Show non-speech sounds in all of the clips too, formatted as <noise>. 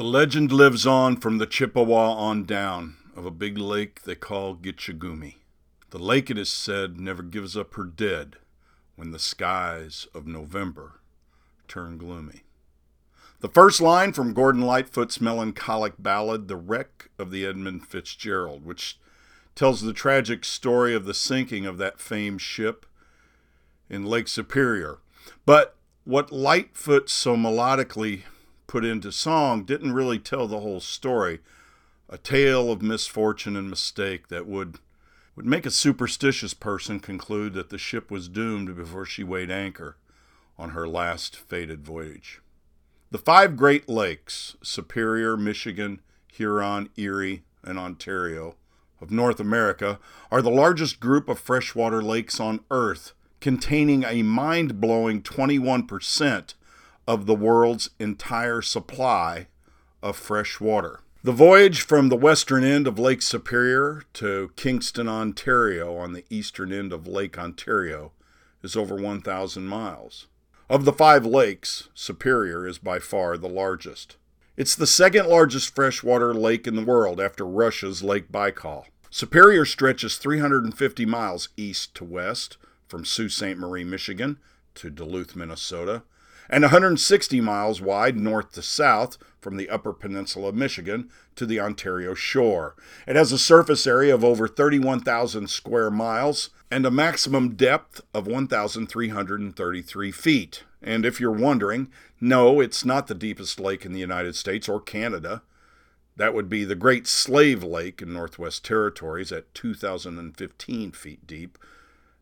The legend lives on from the Chippewa on down of a big lake they call Gitche Gumee. The lake, it is said, never gives up her dead when the skies of November turn gloomy. The first line from Gordon Lightfoot's melancholic ballad, The Wreck of the Edmund Fitzgerald, which tells the tragic story of the sinking of that famed ship in Lake Superior. But what Lightfoot so melodically put into song didn't really tell the whole story. A tale of misfortune and mistake that would would make a superstitious person conclude that the ship was doomed before she weighed anchor on her last fated voyage. The five Great Lakes, Superior, Michigan, Huron, Erie, and Ontario, of North America, are the largest group of freshwater lakes on Earth, containing a mind blowing 21% of the world's entire supply of fresh water. The voyage from the western end of Lake Superior to Kingston, Ontario, on the eastern end of Lake Ontario, is over 1,000 miles. Of the five lakes, Superior is by far the largest. It's the second largest freshwater lake in the world after Russia's Lake Baikal. Superior stretches 350 miles east to west from Sault Ste. Marie, Michigan to Duluth, Minnesota, and 160 miles wide north to south from the Upper Peninsula of Michigan to the Ontario shore. It has a surface area of over 31,000 square miles and a maximum depth of 1,333 feet. And if you're wondering, no, it's not the deepest lake in the United States or Canada. That would be the Great Slave Lake in Northwest Territories at 2,015 feet deep,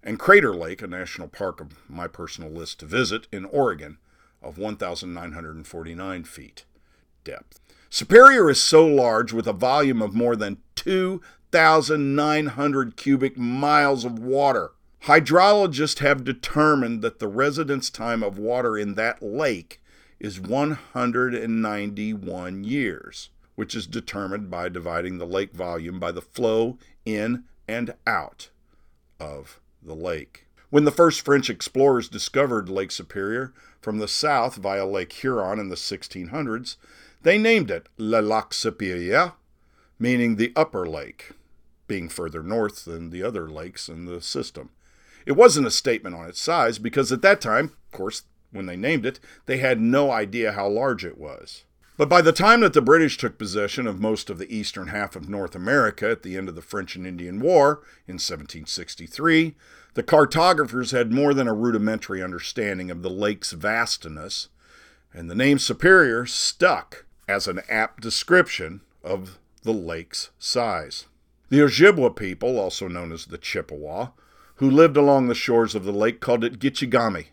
and Crater Lake, a national park of my personal list to visit in Oregon, of 1,949 feet depth. Superior is so large with a volume of more than 2,900 cubic miles of water. Hydrologists have determined that the residence time of water in that lake is 191 years, which is determined by dividing the lake volume by the flow in and out of the lake. When the first French explorers discovered Lake Superior from the south via Lake Huron in the 1600s, they named it Le Lac Supérieur, meaning the upper lake, being further north than the other lakes in the system. It wasn't a statement on its size because at that time, of course, when they named it, they had no idea how large it was. But by the time that the British took possession of most of the eastern half of North America at the end of the French and Indian War in 1763, the cartographers had more than a rudimentary understanding of the lake's vastness, and the name Superior stuck as an apt description of the lake's size. The Ojibwa people, also known as the Chippewa, who lived along the shores of the lake, called it Gitchigami,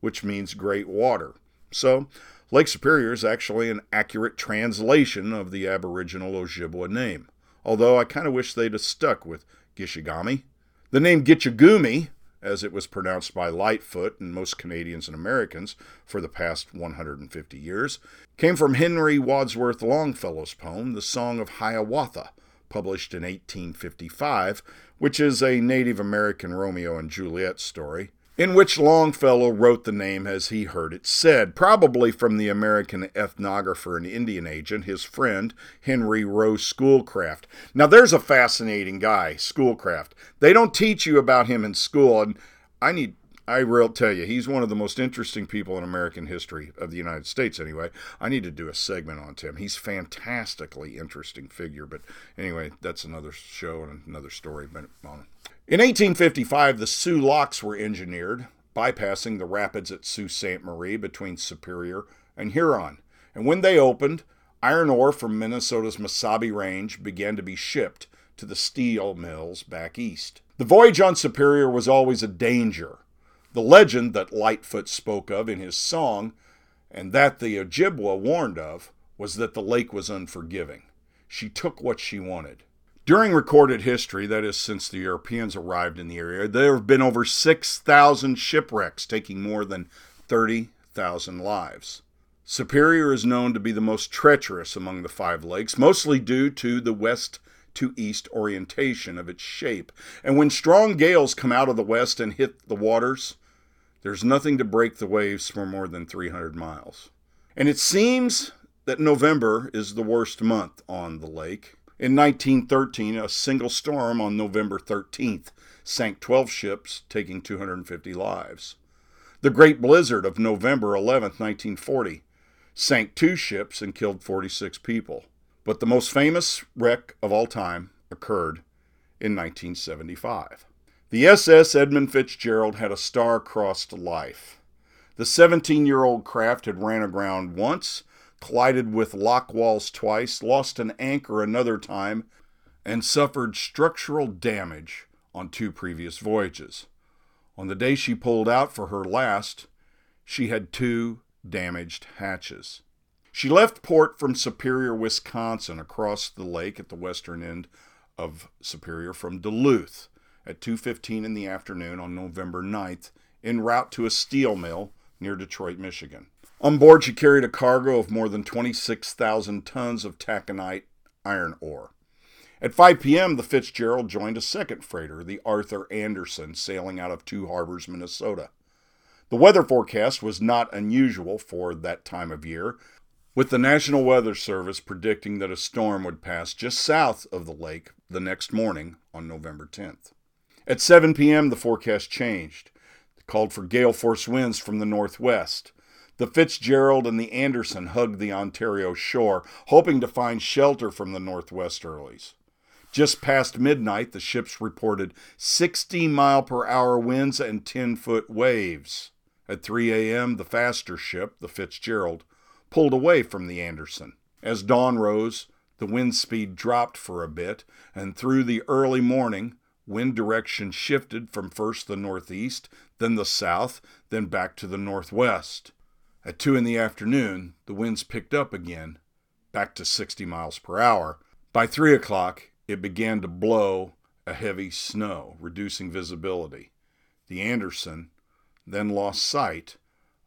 which means great water. So, Lake Superior is actually an accurate translation of the Aboriginal Ojibwa name, although I kind of wish they'd have stuck with Gitchigami. The name Gitche Gumee, as it was pronounced by Lightfoot and most Canadians and Americans for the past 150 years, came from Henry Wadsworth Longfellow's poem, The Song of Hiawatha, published in 1855, which is a Native American Romeo and Juliet story in which Longfellow wrote the name as he heard it said, probably from the American ethnographer and Indian agent, his friend, Henry Rowe Schoolcraft. Now, there's a fascinating guy, Schoolcraft. They don't teach you about him in school, and I need. I will tell you, he's one of the most interesting people in American history of the United States. Anyway, I need to do a segment on Tim. He's fantastically interesting figure. But anyway, that's another show and another story. But in 1855, the Soo locks were engineered, bypassing the rapids at Sault Ste. Marie between Superior and Huron. And when they opened, iron ore from Minnesota's Mesabi Range began to be shipped to the steel mills back east. The voyage on Superior was always a danger. The legend that Lightfoot spoke of in his song, and that the Ojibwa warned of, was that the lake was unforgiving. She took what she wanted. During recorded history, that is, since the Europeans arrived in the area, there have been over 6,000 shipwrecks, taking more than 30,000 lives. Superior is known to be the most treacherous among the five lakes, mostly due to the west to east orientation of its shape. And when strong gales come out of the west and hit the waters, there's nothing to break the waves for more than 300 miles. And it seems that November is the worst month on the lake. In 1913, a single storm on November 13th sank 12 ships, taking 250 lives. The Great Blizzard of November 11, 1940, sank two ships and killed 46 people. But the most famous wreck of all time occurred in 1975. The SS Edmund Fitzgerald had a star-crossed life. The 17-year-old craft had ran aground once, collided with lock walls twice, lost an anchor another time, and suffered structural damage on two previous voyages. On the day she pulled out for her last, she had two damaged hatches. She left port from Superior, Wisconsin, across the lake at the western end of Superior from Duluth at 2:15 in the afternoon on November 9th en route to a steel mill near Detroit, Michigan. On board she carried a cargo of more than 26,000 tons of taconite iron ore. At 5 p.m., the Fitzgerald joined a second freighter, the Arthur Anderson, sailing out of Two Harbors, Minnesota. The weather forecast was not unusual for that time of year, with the National Weather Service predicting that a storm would pass just south of the lake the next morning on November 10th. At 7 p.m., the forecast changed. It called for gale force winds from the northwest. The Fitzgerald and the Anderson hugged the Ontario shore, hoping to find shelter from the northwesterlies. Just past midnight, the ships reported 60 mile per hour winds and 10 foot waves. At 3 a.m., the faster ship, the Fitzgerald, pulled away from the Anderson. As dawn rose, the wind speed dropped for a bit, and through the early morning, wind direction shifted from first the northeast, then the south, then back to the northwest. At 2 in the afternoon, the winds picked up again, back to 60 miles per hour. By 3 o'clock, it began to blow a heavy snow, reducing visibility. The Anderson then lost sight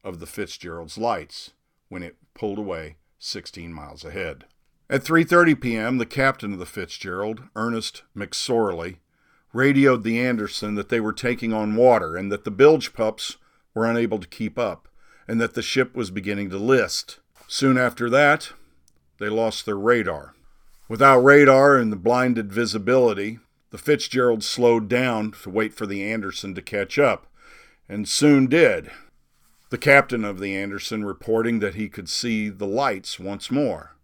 of the Fitzgerald's lights when it pulled away 16 miles ahead. At 3:30 p.m., the captain of the Fitzgerald, Ernest McSorley, radioed the Anderson that they were taking on water and that the bilge pumps were unable to keep up and that the ship was beginning to list. Soon after that, they lost their radar. Without radar and the blinded visibility, the Fitzgerald slowed down to wait for the Anderson to catch up, and soon did the captain of the Anderson reporting that he could see the lights once more.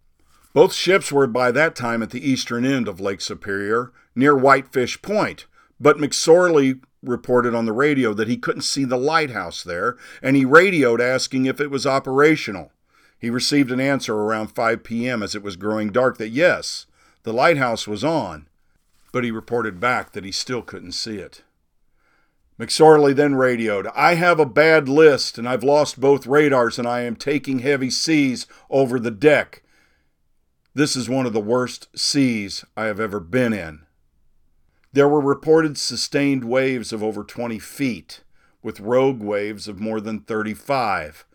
Both ships were by that time at the eastern end of Lake Superior, near Whitefish Point, but McSorley reported on the radio that he couldn't see the lighthouse there, and he radioed asking if it was operational. He received an answer around 5 p.m. as it was growing dark that yes, the lighthouse was on, but he reported back that he still couldn't see it. McSorley then radioed, I have a bad list and I've lost both radars and I am taking heavy seas over the deck. This is one of the worst seas I have ever been in. There were reported sustained waves of over 20 feet, with rogue waves of more than 35.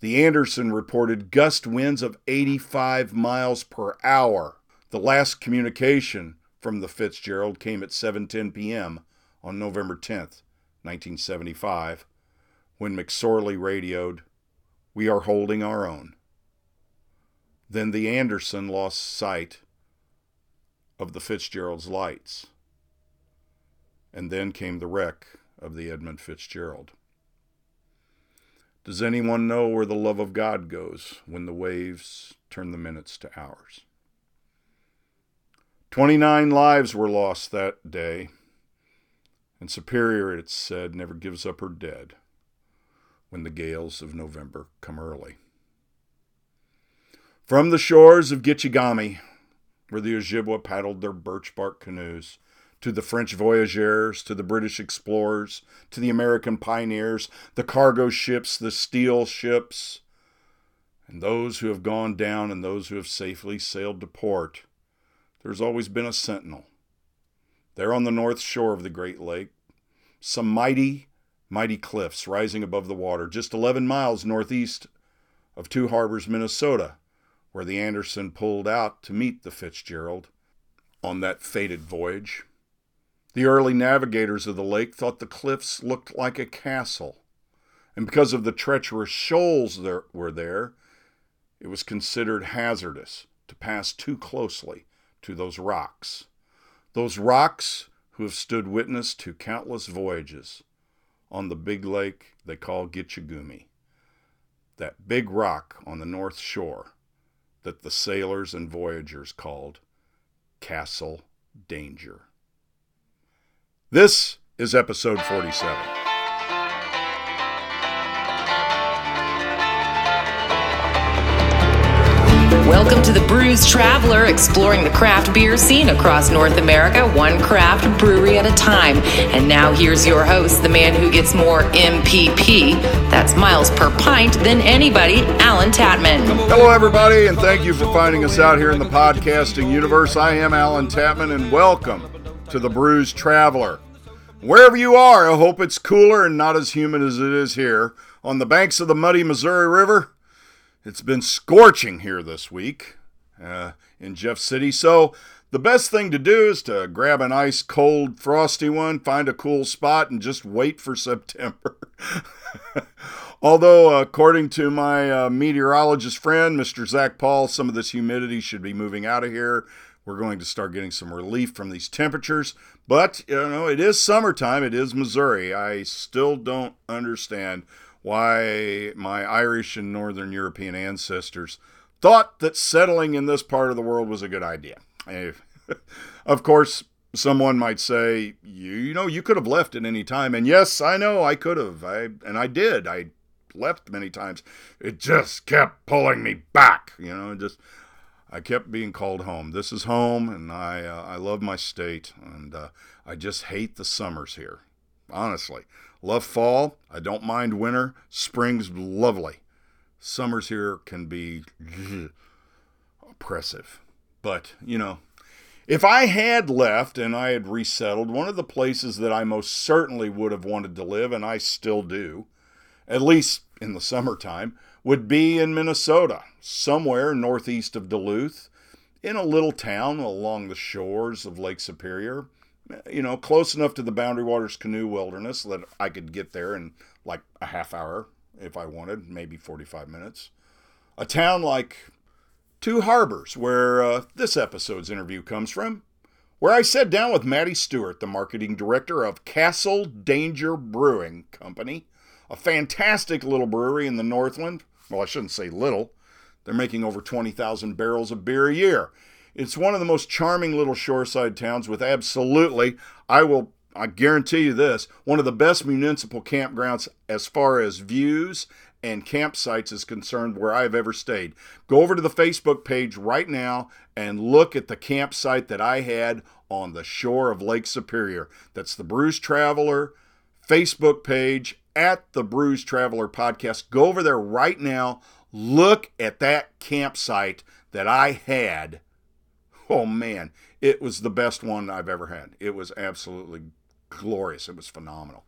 The Anderson reported gust winds of 85 miles per hour. The last communication from the Fitzgerald came at 7:10 p.m. on November 10th. 1975, when McSorley radioed, We are holding our own. Then the Anderson lost sight of the Fitzgerald's lights. And then came the wreck of the Edmund Fitzgerald. Does anyone know where the love of God goes when the waves turn the minutes to hours? 29 lives were lost that day and Superior, it's said, never gives up her dead when the gales of November come early. From the shores of Gitchigami, where the Ojibwa paddled their birch bark canoes, to the French voyageurs, to the British explorers, to the American pioneers, the cargo ships, the steel ships, and those who have gone down and those who have safely sailed to port, there's always been a sentinel. There on the north shore of the Great Lake, some mighty, mighty cliffs rising above the water, just 11 miles northeast of Two Harbors, Minnesota, where the Anderson pulled out to meet the Fitzgerald on that fated voyage. The early navigators of the lake thought the cliffs looked like a castle, and because of the treacherous shoals that were there, it was considered hazardous to pass too closely to those rocks. Those rocks who have stood witness to countless voyages on the big lake they call Gitche Gumee. That big rock on the north shore that the sailors and voyagers called Castle Danger. This is episode 47. Welcome to the Brews Traveler, exploring the craft beer scene across North America, one craft brewery at a time. And now here's your host, the man who gets more MPP, that's miles per pint, than anybody, Allen Tatman. Hello, everybody, and thank you for finding us out here in the podcasting universe. I am Allen Tatman, and welcome to the Brews Traveler. Wherever you are, I hope it's cooler and not as humid as it is here. On the banks of the muddy Missouri River, it's been scorching here this week uh, in Jeff City. So the best thing to do is to grab an ice cold, frosty one, find a cool spot, and just wait for <laughs> September. <laughs> Although, according to my uh, meteorologist friend, Mr. Zach Paul, some of this humidity should be moving out of here. We're going to start getting some relief from these temperatures. But, you know, it is summertime. It is Missouri. I still don't understand why my Irish and Northern European ancestors thought that settling in this part of the world was a good idea. <laughs> of course, someone might say, you, know, you could have left at any time. And yes, I know I could have. I and I did. I left many times. It just kept pulling me back, you know, just I kept being called home. This is home and I uh, I love my state and uh, I just hate the summers here. Honestly. Love fall. I don't mind winter. Spring's lovely. Summers here can be <laughs> oppressive. But, you know, if I had left and I had resettled, one of the places that I most certainly would have wanted to live, and I still do, at least in the summertime, would be in Minnesota, somewhere northeast of Duluth, in a little town along the shores of Lake Superior you know, close enough to the Boundary Waters Canoe Wilderness that I could get there in like a half hour if I wanted, maybe 45 minutes. A town like Two Harbors, where uh, this episode's interview comes from, where I sat down with Maddie Stewart, the marketing director of Castle Danger Brewing Company, a fantastic little brewery in the Northland. Well, I shouldn't say little. They're making over 20,000 barrels of beer a year. It's one of the most charming little shoreside towns with absolutely, I will I guarantee you this, one of the best municipal campgrounds as far as views and campsites is concerned where I've ever stayed. Go over to the Facebook page right now and look at the campsite that I had on the shore of Lake Superior. That's the Brews Traveler Facebook page at the Brews Traveler podcast. Go over there right now. Look at that campsite that I had oh man, it was the best one I've ever had. It was absolutely glorious. It was phenomenal.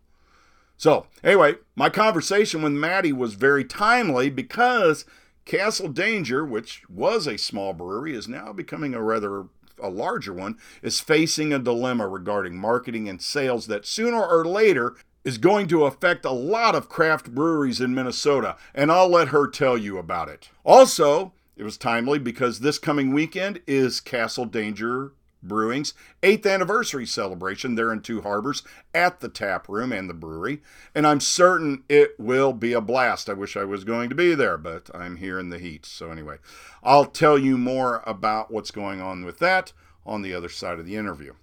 So, anyway, my conversation with Maddie was very timely because Castle Danger, which was a small brewery, is now becoming a rather a larger one, is facing a dilemma regarding marketing and sales that sooner or later is going to affect a lot of craft breweries in Minnesota, and I'll let her tell you about it. Also, it was timely because this coming weekend is Castle Danger Brewing's eighth anniversary celebration there in Two Harbors at the tap room and the brewery, and I'm certain it will be a blast. I wish I was going to be there, but I'm here in the heat. So, anyway, I'll tell you more about what's going on with that on the other side of the interview.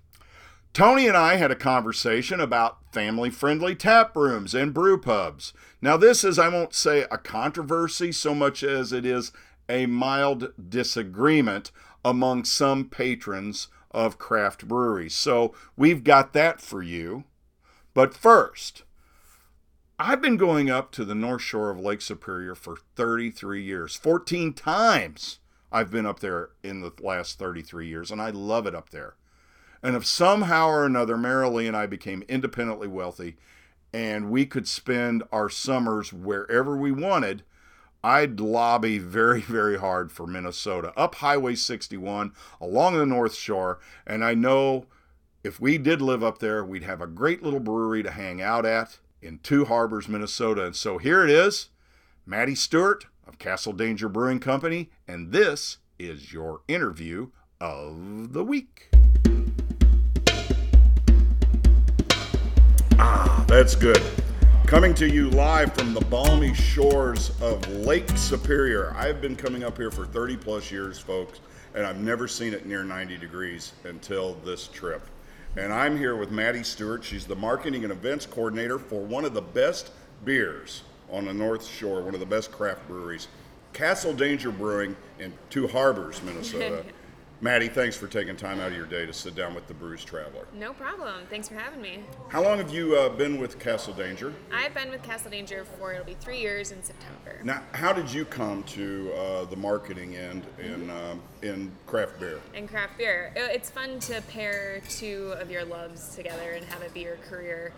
Tony and I had a conversation about family friendly tap rooms and brew pubs. Now, this is, I won't say a controversy so much as it is a mild disagreement among some patrons of craft breweries. So we've got that for you. But first, I've been going up to the North Shore of Lake Superior for 33 years. 14 times I've been up there in the last 33 years, and I love it up there. And if somehow or another Marilee and I became independently wealthy and we could spend our summers wherever we wanted, I'd lobby very, very hard for Minnesota up Highway 61 along the North Shore. And I know if we did live up there, we'd have a great little brewery to hang out at in Two Harbors, Minnesota. And so here it is Maddie Stewart of Castle Danger Brewing Company, and this is your interview of the week. Ah, that's good. Coming to you live from the balmy shores of Lake Superior. I've been coming up here for 30 plus years, folks, and I've never seen it near 90 degrees until this trip. And I'm here with Maddie Stewart. She's the marketing and events coordinator for one of the best beers on the North Shore, one of the best craft breweries, Castle Danger Brewing in Two Harbors, Minnesota. <laughs> Maddie, thanks for taking time out of your day to sit down with the Brews Traveler. No problem. Thanks for having me. How long have you uh, been with Castle Danger? I've been with Castle Danger for it'll be three years in September. Now, how did you come to uh, the marketing end in um, in craft beer? In craft beer. It's fun to pair two of your loves together and have it be your career.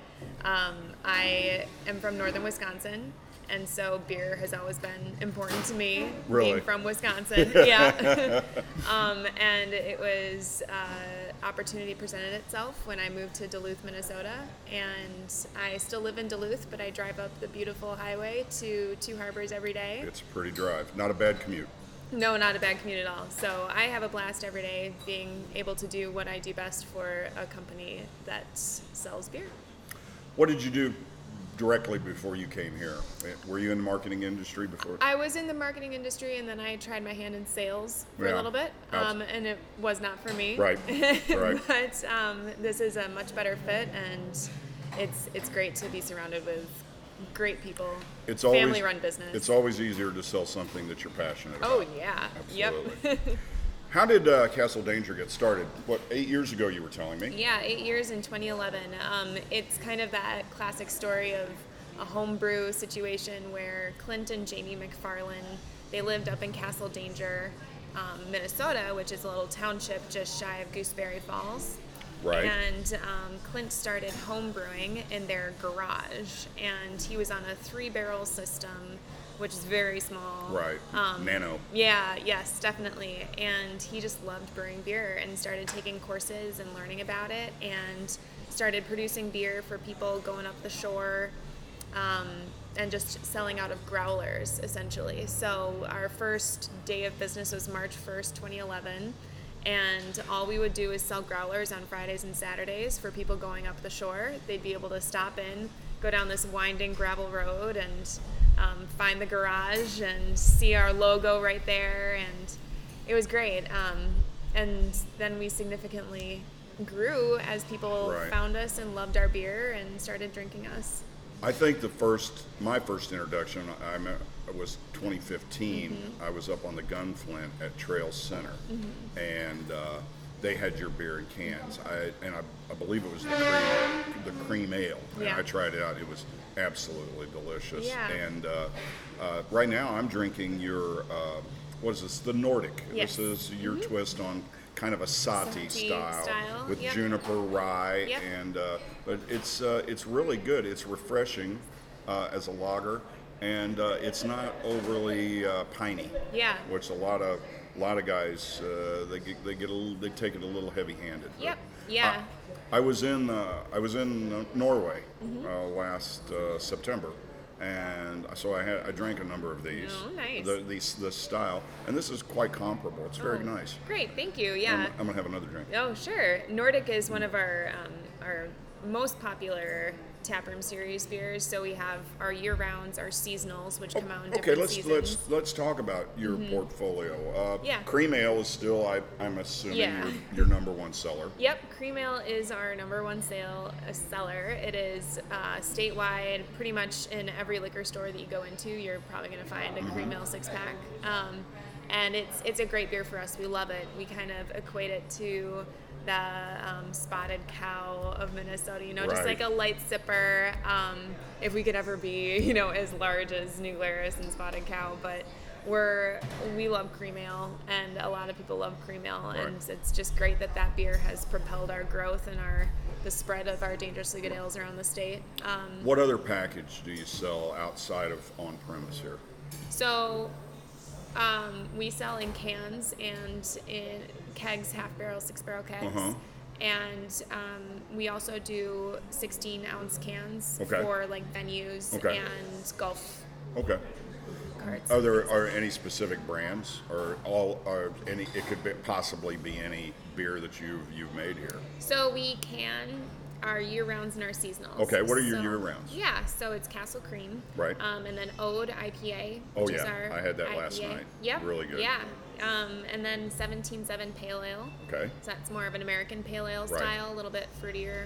Um, I am from northern Wisconsin. And so beer has always been important to me, Really? being from Wisconsin. <laughs> yeah. <laughs> um, and it was uh, opportunity presented itself when I moved to Duluth, Minnesota, and I still live in Duluth, but I drive up the beautiful highway to Two Harbors every day. It's a pretty drive, not a bad commute. No, not a bad commute at all. So I have a blast every day being able to do what I do best for a company that sells beer. What did you do directly before you came here? Were you in the marketing industry before? I was in the marketing industry and then I tried my hand in sales for Yeah. a little bit, um, and it was not for me. Right. <laughs> Right. but um, this is a much better fit, and it's it's great to be surrounded with great people. It's always family-run business. It's always easier to sell something that you're passionate about. oh yeah. Absolutely. Yep. <laughs> How did uh, Castle Danger get started? What eight years ago you were telling me? Yeah, eight years in 2011. Um, it's kind of that classic story of a homebrew situation where Clint and Jamie McFarlane, they lived up in Castle Danger, um, Minnesota, which is a little township just shy of Gooseberry Falls. Right. And um, Clint started homebrewing in their garage, and he was on a three-barrel system, which is very small. Right. Um, Nano. Yeah, yes, definitely. And he just loved brewing beer and started taking courses and learning about it and started producing beer for people going up the shore um, and just selling out of growlers essentially. So our first day of business was March 1st, 2011. And all we would do is sell growlers on Fridays and Saturdays for people going up the shore. They'd be able to stop in, go down this winding gravel road, and um, find the garage and see our logo right there. And it was great. Um, and then we significantly grew as people Right. found us and loved our beer and started drinking us. I think the first, my first introduction, I me- was 2015. Mm-hmm. I was up on the Gunflint at Trail Center, Mm-hmm. and uh, they had your beer in cans. I and I, I believe it was the cream, the cream ale. And Yeah. I tried it out. It was absolutely delicious. Yeah. And uh, uh, right now, I'm drinking your uh, what is this? The Nordic. Yes. Mm-hmm. This is your twist on kind of a sahti Sahti style, style, with yep. juniper rye Yep. and uh, but it's uh, it's really good. It's refreshing uh, as a lager, and uh, it's not overly uh, piney. Yeah. Which a lot of a lot of guys uh, they get, they get a little, they take it a little heavy-handed. Yep. But, Yeah. uh, I was in uh, I was in Norway Mm-hmm. uh, last uh, September, and so I had I drank a number of these. Oh, nice. The, these this style, and this is quite comparable. It's very Oh, nice. Great, thank you. I'm, Yeah. I'm gonna have another drink. Oh, sure. Nordic is one of our um, our most popular taproom series beers. So we have our year rounds, our seasonals, which come out in Okay, different let's seasons. Mm-hmm. let's let's talk about your portfolio. Uh, Yeah. Cream ale is still, I, I'm assuming, Yeah. your, your number one seller. Yep, cream ale is our number one sale uh, seller. It is uh, statewide, pretty much in every liquor store that you go into. You're probably going to find a cream ale six pack, um, and it's it's a great beer for us. We love it. We kind of equate it to the um, spotted cow of Minnesota. You know, just like a light sipper. Um, if we could ever be, <laughs> you know, as large as New Glarus and Spotted Cow, but we're we love cream ale, and a lot of people love cream ale, and it's just great that that beer has propelled our growth and our the spread of our dangerously good ales around the state. Um, What other package do you sell outside of on premise here? so um, we sell in cans and in kegs, half barrel, six barrel kegs. Uh-huh. And um, we also do 16 ounce cans Okay. for like venues Okay. and golf. Okay. carts. Are there are any specific brands or all or any? It could be, possibly be any beer that you've you've made here. So we can our year rounds and our seasonals. Okay, what are your So- year-rounds? Yeah, so it's Castle Cream. Right. Um, and then Ode IPA. Oh, which is yeah, our I had that last IPA. night. Yep. Really good. Yeah. Um, and then 17.7 Pale Ale. Okay. So that's more of an American pale ale Right. style, a little bit fruitier,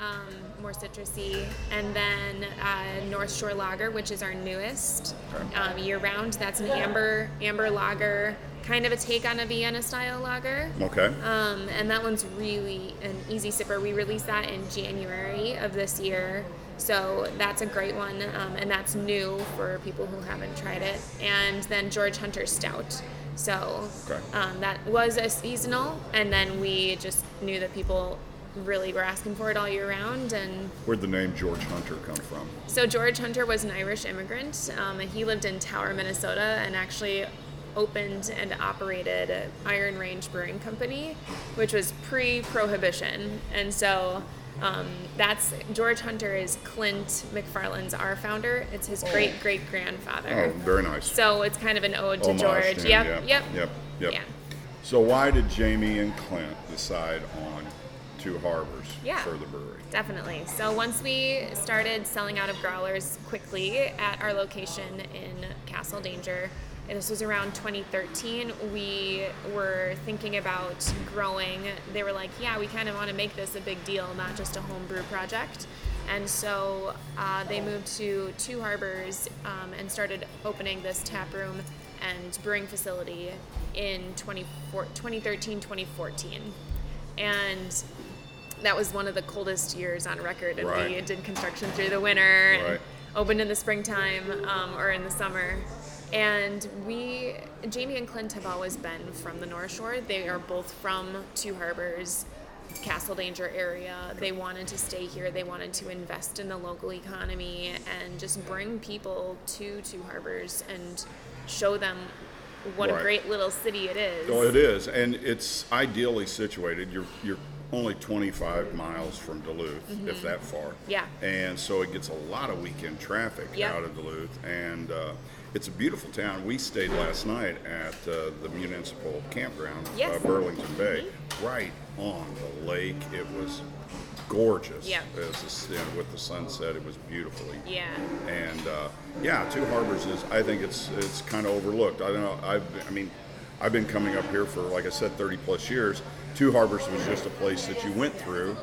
um, more citrusy. And then uh, North Shore Lager, which is our newest Okay. um, year round. That's an amber amber lager, kind of a take on a Vienna style lager. Okay. Um, and that one's really an easy sipper. We released that in January of this year. So that's a great one, um, and that's new for people who haven't tried it. And then George Hunter Stout. So Okay. um, that was a seasonal, and then we just knew that people really were asking for it all year round. And Where'd the name George Hunter come from? so George Hunter was an Irish immigrant. Um, and he lived in Tower, Minnesota, and actually opened and operated Iron Range Brewing Company, which was pre-prohibition. And so um, that's George Hunter is Clint McFarlane's our founder. It's his great great grandfather. Oh, very nice. So it's kind of an ode to George. him, Yep, Yep. yep, Yep. Yep. Yeah. So why did Jamie and Clint decide on Two Harbors Yeah. for the brewery? Definitely. So once we started selling out of growlers quickly at our location in Castle Danger, and this was around 2013, we were thinking about growing. They were like, yeah, we kind of want to make this a big deal, not just a homebrew project. And so uh, they moved to Two Harbors um, and started opening this tap room and brewing facility in 2013 2014. And that was one of the coldest years on record, and we did construction through the winter and opened in the springtime um, or in the summer. And we, Jamie and Clint, have always been from the North Shore. They are both from Two Harbors, Castle Danger area. They wanted to stay here. They wanted to invest in the local economy and just bring people to Two Harbors and show them what Right. a great little city it is. Well, it is, and it's ideally situated. You're you're only 25 miles from Duluth, if that far. Mm-hmm. Yeah. And so it gets a lot of weekend traffic Yep. out of Duluth, and uh, it's a beautiful town. We stayed last night at uh, the municipal campground, Yes. Mm-hmm. uh, Burlington Bay, right on the lake. It was gorgeous. Yep. As the, you know, with the sunset, it was beautifully Yeah. and uh, yeah, Two Harbors is. I think it's it's kind of overlooked. I don't know. I've, I mean, I've been coming up here for like I said, 30 plus years. Two Harbors was just a place that you went through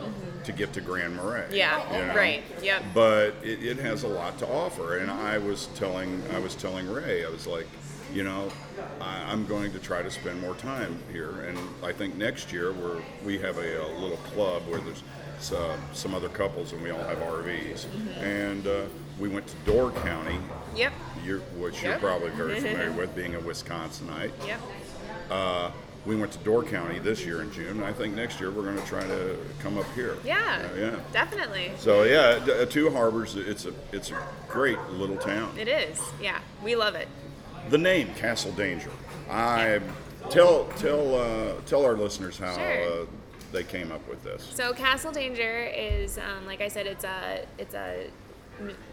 to get to Grand Marais. Mm-hmm. Yeah, you know? right, yep. But it, it has a lot to offer, and I was telling I was telling Ray, I was like, you know, I, I'm going to try to spend more time here, and I think next year we're we have a, a little club where there's some, some other couples, and we all have RVs, Mm-hmm. and uh, we went to Door County, Yep. you're, which you're probably very <laughs> familiar with, being a Wisconsinite. Yep. Uh, we went to Door County this year in June. and I think next year we're going to try to come up here. Yeah. Uh, yeah. Definitely. So yeah, D- uh, Two Harbors. It's a it's a great little town. It is. Yeah. We love it. The name Castle Danger. I tell tell uh, tell our listeners how Sure. uh, they came up with this. So Castle Danger is, um, like I said, it's a it's a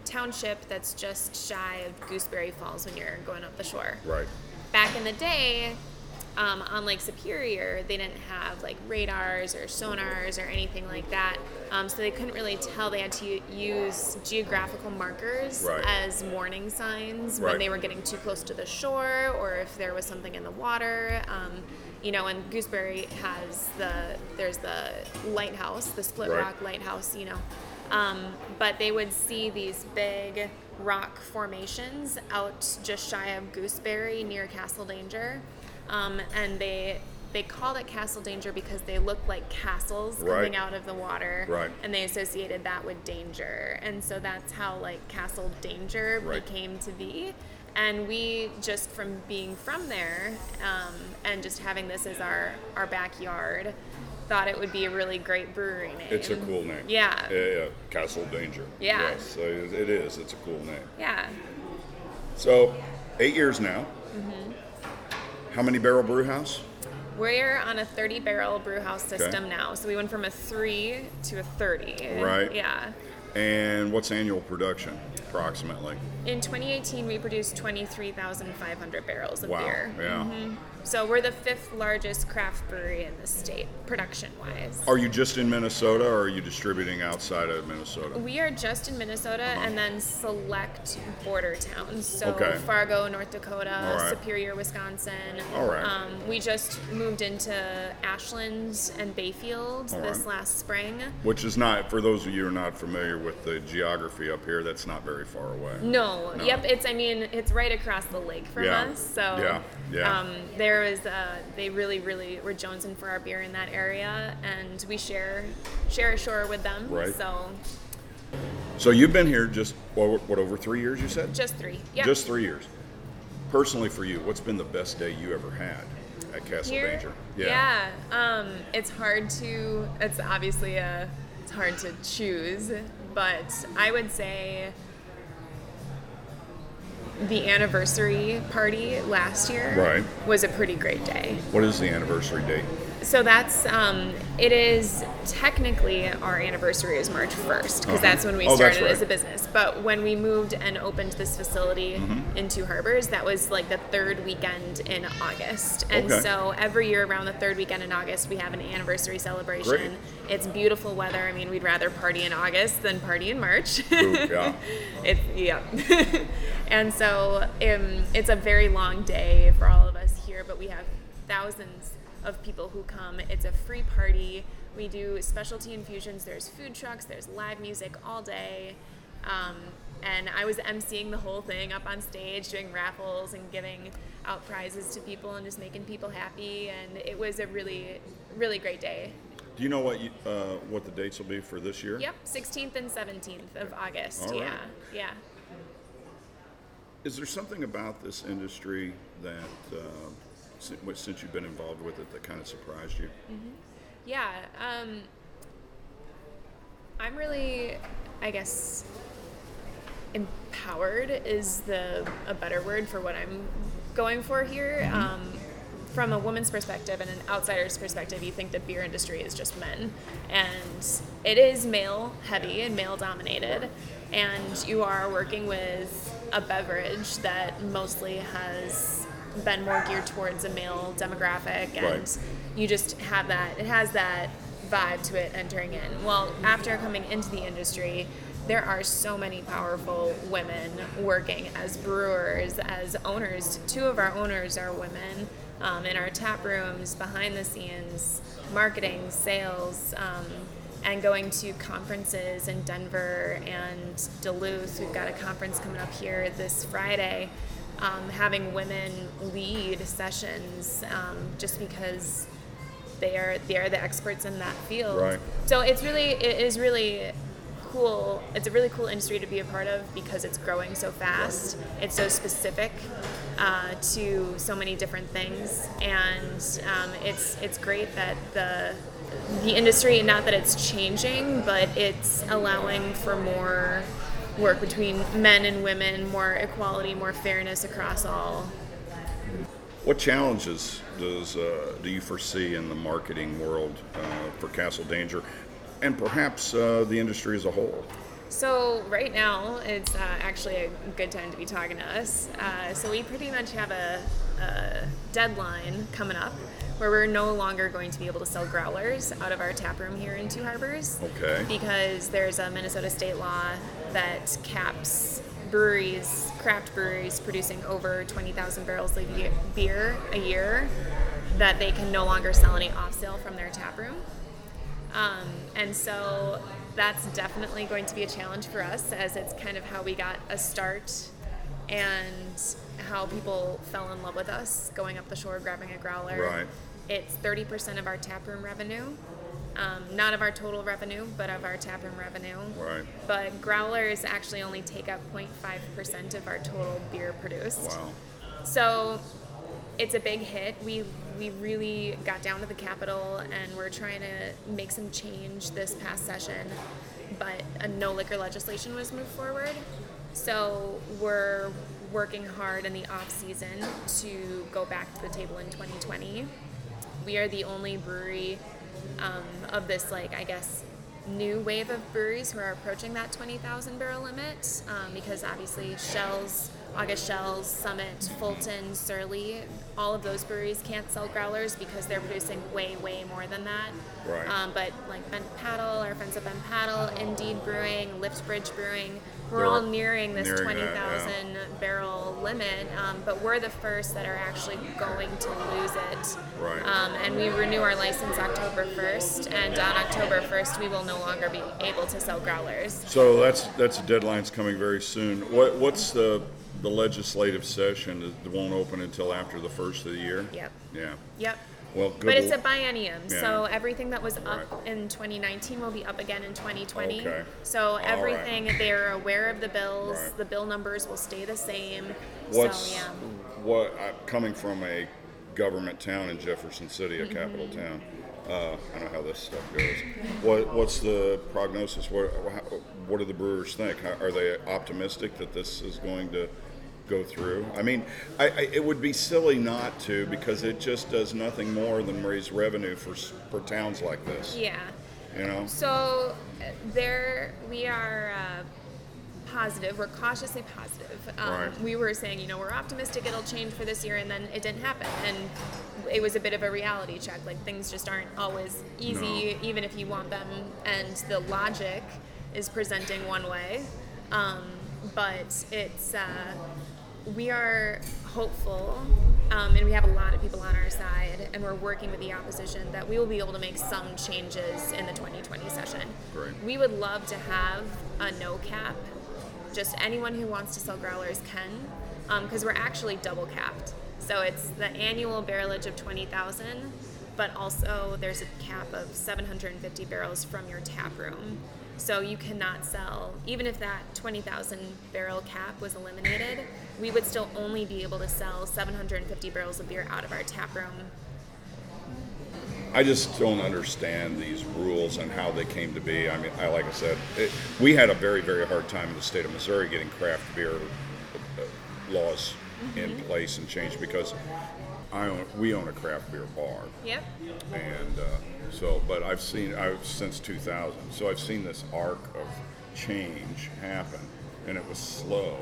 township that's just shy of Gooseberry Falls when you're going up the shore. Right. Back in the day, um, on Lake Superior, they didn't have like radars or sonars or anything like that, um, so they couldn't really tell. They had to use geographical markers Right. as warning signs Right. when they were getting too close to the shore or if there was something in the water. Um, you know, and Gooseberry has the there's the lighthouse, the Split Right. Rock lighthouse. You know, um, but they would see these big rock formations out just shy of Gooseberry near Castle Danger, um, and they they called it Castle Danger because they looked like castles Right. coming out of the water, Right. and they associated that with danger, and so that's how like Castle Danger Right. became to be. And we just from being from there um, and just having this as our our backyard, thought it would be a really great brewery name. It's a cool name. Yeah. Yeah. yeah. Castle Danger. Yeah. Yes, it is. It's a cool name. Yeah. So, eight years now. Mm-hmm. How many barrel brew house? We're on a 30 barrel brew house system now. So we went from a 3 to a 30. Right. Yeah. And what's annual production? approximately? In 2018, we produced 23,500 barrels of Wow. beer. Yeah. Mm-hmm. So we're the fifth largest craft brewery in the state, production wise. Are you just in Minnesota or are you distributing outside of Minnesota? We are just in Minnesota and then select border towns. So Uh-huh. Okay. Fargo, North Dakota, right. Superior, Wisconsin. All right. Um, we just moved into Ashland and Bayfield All this right. last spring. Which is not, for those of you who are not familiar with the geography up here, that's not very far away. No, No. yep. It's I mean it's right across the lake from Yeah, us. So yeah, yeah. Um, there was uh, they really really were jonesing for our beer in that area, and we share share a shore with them. Right. So So you've been here just, what, what over three years you said? just three. Yep. Just three years. Personally for you, what's been the best day you ever had at Castle here. Danger? Yeah. Um, it's hard to. It's obviously a. It's hard to choose, but I would say the anniversary party last year Right. was a pretty great day. What is the anniversary date? So that's um, it is technically our anniversary is March 1st because Uh-huh. that's when we Oh, started as a business. But when we moved and opened this facility Mm-hmm. in Two Harbors, that was like the third weekend in August. And Okay. so every year around the third weekend in August, we have an anniversary celebration. Great. It's beautiful weather. I mean, we'd rather party in August than party in March. Ooh, yeah. <laughs> It's yeah, <laughs> and so um, it's a very long day for all of us here, but we have thousands of people who come. It's a free party. We do specialty infusions. There's food trucks. There's live music all day. Um, and I was emceeing the whole thing up on stage, doing raffles and giving out prizes to people and just making people happy. And it was a really, really great day. Do you know what you, uh, what the dates will be for this year? Yep, 16th and 17th of August. Right. yeah, yeah. Is there something about this industry that, uh, since you've been involved with it, that kind of surprised you? Yeah, um, I'm really, I guess, empowered is the a better word for what I'm going for here. Um, from a woman's perspective and an outsider's perspective, you think the beer industry is just men, and it is male heavy and male dominated, and you are working with a beverage that mostly has been more geared towards a male demographic and Right. you just have that it has that vibe to it entering in. Well after coming into the industry there are so many powerful women working as brewers as owners. Two of our owners are women um, in our tap rooms behind the scenes marketing sales um, and going to conferences in denver and duluth. We've got a conference coming up here this friday um, having women lead sessions um, just because they are they are the experts in that field. Right. So it's really it is really cool. It's a really cool industry to be a part of because it's growing so fast. It's so specific uh, to so many different things, and um, it's it's great that the the industry not that it's changing, but it's allowing for more work between men and women, more equality, more fairness across all. What challenges does uh, do you foresee in the marketing world uh, for Castle Danger, and perhaps uh, the industry as a whole? So right now, it's uh, actually a good time to be talking to us. Uh, so we pretty much have a, a deadline coming up where we're no longer going to be able to sell growlers out of our tap room here in Two Harbors. Okay. Because there's a Minnesota state law that caps breweries, craft breweries producing over 20,000 barrels of beer a year that they can no longer sell any off sale from their tap room. Um, and so that's definitely going to be a challenge for us as it's kind of how we got a start and how people fell in love with us going up the shore grabbing a growler. Right. It's 30% of our taproom revenue. Um, not of our total revenue, but of our taproom revenue. Right. But growlers actually only take up 0.5% of our total beer produced. Wow. So it's a big hit. We we really got down to the capital, and we're trying to make some change this past session, but a no liquor legislation was moved forward. So we're working hard in the off season to go back to the table in 2020. We are the only brewery um, of this like I guess new wave of breweries who are approaching that 20,000 barrel limit um, because obviously Schell's, August Schell's, Summit, Fulton, Surly, all of those breweries can't sell growlers because they're producing way, way more than that. Right. Um, but like Bent Paddle, our friends at Bent Paddle, Indeed Brewing, Lift Bridge Brewing, we're all nearing this nearing 20,000 yeah. barrel limit, um, but we're the first that are actually going to lose it. Right. Um, and we renew our license October 1st, and on October 1st, we will no longer be able to sell growlers. So that's that's a deadline's coming very soon. What what's the the legislative session? It won't open until after the first of the year. Yep. Yeah. Yep. Well, good. But it's a biennium, so everything that was up Right. in 2019 will be up again in 2020. Okay. So right. everything, they're aware of the bills, Right. the bill numbers will stay the same. What's so, yeah. what I, coming from a government town in Jefferson City, a Mm-hmm. capital town. Uh, I don't know how this stuff goes. What what's the prognosis? What what do the brewers think? How, are they optimistic that this is going to go through? I mean, I, I, it would be silly not to because it just does nothing more than raise revenue for for towns like this. Yeah. You know. So uh, there, we are uh, positive. We're cautiously positive. Um, Right. We were saying, you know, we're optimistic it'll change for this year, and then it didn't happen. And it was a bit of a reality check. Like things just aren't always easy, even if you want them. And the logic is presenting one way, um, but it's. Uh, we are hopeful, um, and we have a lot of people on our side, and we're working with the opposition that we will be able to make some changes in the 2020 session. Great. We would love to have a no cap. Just anyone who wants to sell growlers can, because we're actually double capped. So it's the annual barrelage of 20,000, but also there's a cap of 750 barrels from your tap room. So you cannot sell, even if that 20,000 barrel cap was eliminated, we would still only be able to sell 750 barrels of beer out of our tap room. I just don't understand these rules and how they came to be. I mean, I like I said, it, we had a very, very hard time in the state of Missouri getting craft beer uh, laws in place and changed because I own, we own a craft beer bar, Yep. and uh, so. But I've seen I've since 2000, so I've seen this arc of change happen, and it was slow.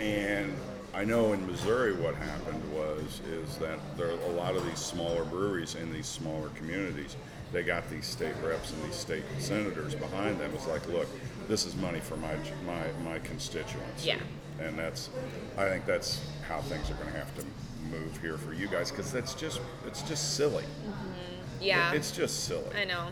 And I know in Missouri what happened was is that there are a lot of these smaller breweries in these smaller communities. They got these state reps and these state senators behind them. It's like, look, this is money for my my my constituents. Yeah. And that's, I think that's how things are going to have to move here for you guys because that's just it's just silly. Mm-hmm. Yeah. It's just silly. I know.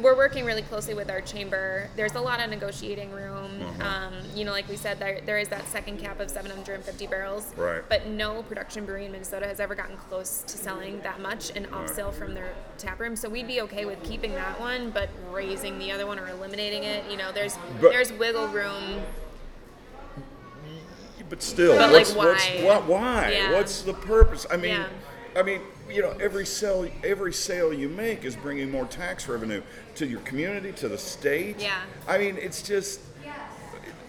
We're working really closely with our chamber. There's a lot of negotiating room. Uh-huh. Um, you know, like we said, there, there is that second cap of 750 barrels. Right. But no production brewery in Minnesota has ever gotten close to selling that much in off sale from their tap room. So we'd be okay with keeping that one, but raising the other one or eliminating it. You know, there's But- there's wiggle room. But still, But, like, what's, what's why? what? Why? Yeah. What's the purpose? I mean, Yeah. I mean, you know, every sale, every sale you make is bringing more tax revenue to your community, to the state. Yeah. I mean, it's just,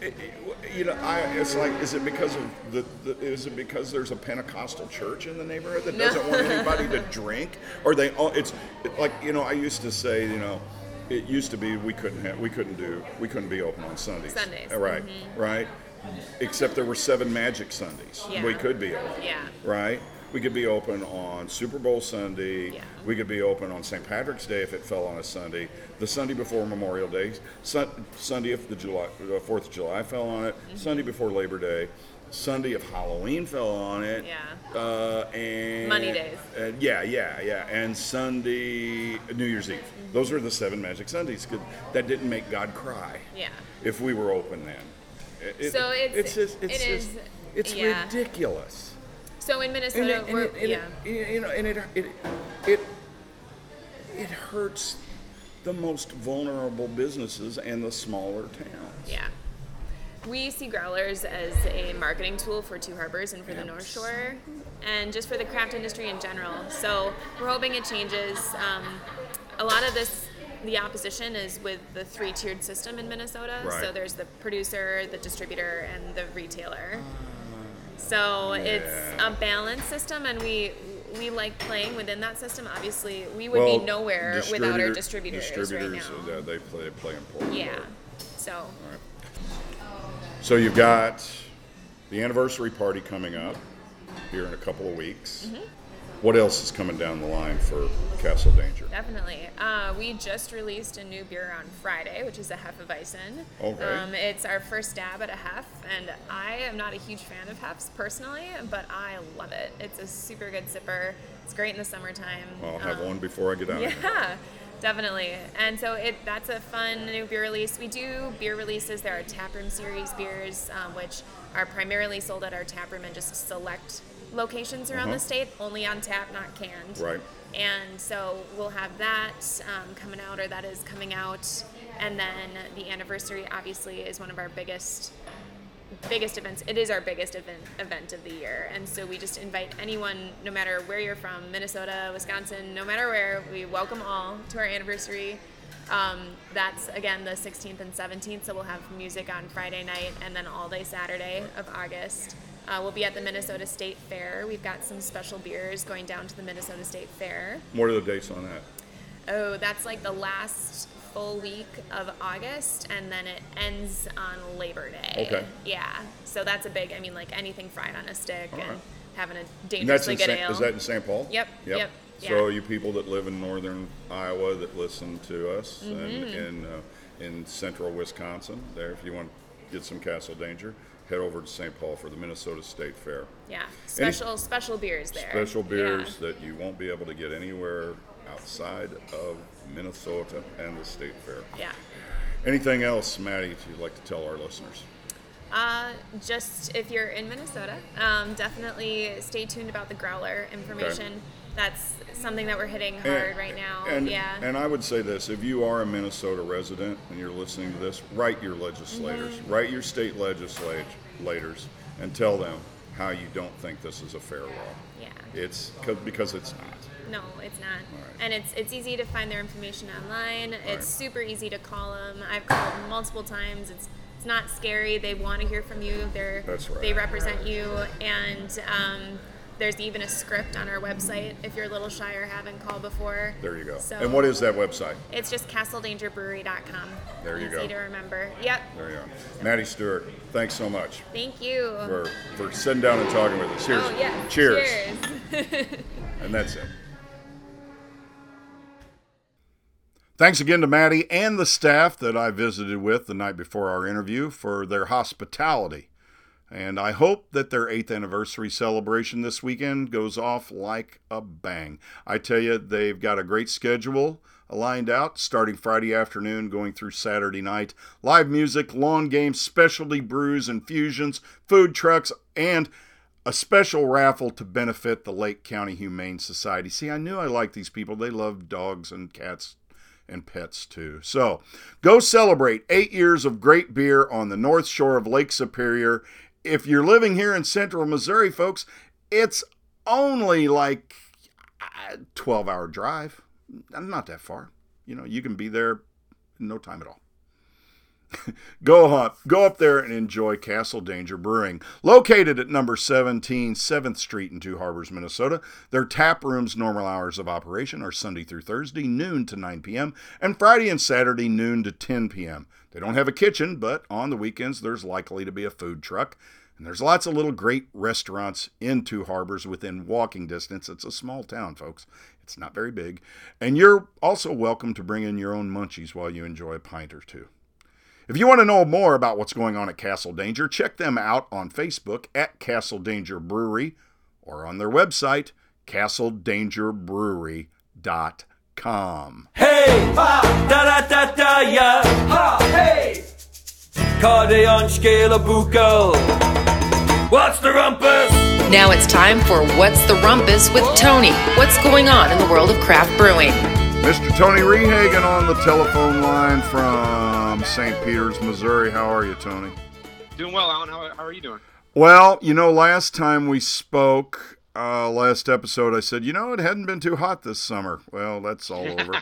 it, it- you know, I, it's like, is it because of the, the, is it because there's a Pentecostal church in the neighborhood that No. doesn't want <laughs> anybody to drink, or they, all it's it, like, you know, I used to say, you know. It used to be we couldn't have, we couldn't do we couldn't be open on Sundays. Sundays, uh, right? Mm-hmm. Right. Except there were seven Magic Sundays. Yeah. We could be open. Yeah. Right? We could be open on Super Bowl Sunday. Yeah. We could be open on St. Patrick's Day if it fell on a Sunday. The Sunday before Memorial Day. Sun, Sunday if the July, Fourth of July fell on it. Mm-hmm. Sunday before Labor Day. Sunday if Halloween fell on it. Yeah. Uh, and Money days. uh, yeah, yeah, yeah. And Sunday, New Year's Eve. Those were the seven Magic Sundays. 'cause That didn't make God cry Yeah. if we were open then. It- So it's- it's just it's it just is- it's yeah. ridiculous. So in And Minnesota, it, and we're, it, and yeah. it, you know, and it it it it hurts the most vulnerable businesses and the smaller towns. Yeah. We see growlers as a marketing tool for Two Harbors and for the North Shore, and just for the craft industry in general. So we're hoping it changes. Um, a lot of this, the opposition is with the three-tiered system in Minnesota. Right. So there's the producer, the distributor, and the retailer. So it's a balanced system, and we we like playing within that system. Obviously, we would Well, be nowhere without our distributor- distributors, distributors, right now. uh, they play, play important yeah. role. So So you've got the anniversary party coming up here in a couple of weeks. Mm-hmm. What else is coming down the line for Castle Danger? definitely, uh, we just released a new beer on Friday, which is a Hefeweizen. Okay. Um, it's our first dab at a Hef, and I am not a huge fan of Hefs personally, but I love it. It's a super good sipper. It's great in the summertime. I'll have Um, one before I get out. of. Yeah, <laughs> definitely. And so it that's a fun new beer release. We do beer releases. There are taproom series beers, um, which are primarily sold at our taproom and just select locations around Uh-huh. the state, only on tap, not canned. Right. And so we'll have that um, coming out, or that is coming out. And then the anniversary, obviously, is one of our biggest biggest events. It is our biggest event event of the year, and so we just invite anyone, no matter where you're from, Minnesota, Wisconsin, no matter where, we welcome all to our anniversary. Um, that's again the 16th and 17th, so we'll have music on Friday night and then all day Saturday of August. Uh, we'll be at the Minnesota State Fair. We've got some special beers going down to the Minnesota State Fair. What are the dates on that? Oh, that's like the last full week of August, and then it ends on Labor Day. Okay. Yeah. So that's a big. I mean, like anything fried on a stick All and right. having a And that's dangerously good St. ale. Is that in St. Paul? Yep, yep, So yeah. you people that live in northern Iowa that listen to us and Mm-hmm. in uh, in central Wisconsin, there if you want to get some Castle Danger, head over to St. Paul for the Minnesota State Fair. yeah. Special special beers there. Special Yeah. beers that you won't be able to get anywhere outside of Minnesota and the State Fair. Yeah. Anything else, Maddie, that you'd like to tell our listeners? Uh, just if you're in Minnesota, um, definitely stay tuned about the growler information. That's something that we're hitting hard right now. And, yeah. and I would say this: if you are a Minnesota resident and you're listening to this, write your legislators, Mm-hmm. write your state legislators, and tell them how you don't think this is a fair law. yeah. It's 'cause- because it's not. No, it's not. Alright. And it's it's easy to find their information online. Right. It's super easy to call them. I've called multiple times. It's it's not scary. They want to hear from you. They're That's right. they represent you, and um, there's even a script on our website if you're a little shy or haven't called before. There you go. So and what is that website? It's just castledangerbrewery.com. There you easy go. to remember. Yep. There you are. Maddie Stewart, thanks so much Thank you. for, for sitting down and talking with us. Here's, oh yeah. cheers. Cheers. <laughs> And that's it. Thanks again to Maddie and the staff that I visited with the night before our interview for their hospitality. And I hope that their eighth anniversary celebration this weekend goes off like a bang. I tell you, they've got a great schedule lined out starting Friday afternoon, going through Saturday night. Live music, lawn games, specialty brews, and fusions, food trucks, and a special raffle to benefit the Lake County Humane Society. See, I knew I liked these people. They love dogs and cats and pets too. So go celebrate eight years of great beer on the north shore of Lake Superior. If you're living here in central Missouri, folks, it's only like uh, a 12 hour drive. Not that far. You know, you can be there in no time at all. <laughs> go up, go up there and enjoy Castle Danger Brewing, located at number 17 7th Street in Two Harbors, Minnesota. Their tap room's normal hours of operation are Sunday through Thursday, noon to 9 p.m., and Friday and Saturday, noon to 10 p.m. They don't have a kitchen, but on the weekends there's likely to be a food truck. And there's lots of little great restaurants in Two Harbors within walking distance. It's a small town, folks. It's not very big. And you're also welcome to bring in your own munchies while you enjoy a pint or two. If you want to know more about what's going on at Castle Danger, check them out on Facebook at Castle Danger Brewery or on their website, castledangerbrewery.com. Hey! ha, Da da da da ja! Ha! Hey! Cardion scale buccal. What's the rumpus? Now it's time for What's the Rumpus with Tony. What's going on in the world of craft brewing? Mr. Tony Rehagen on the telephone line from St. Peters, Missouri. How are you, Tony? Doing well, Allen. How, how are you doing? Well, you know, last time we spoke, uh, last episode, I said, you know, it hadn't been too hot this summer. Well, that's all <laughs> over.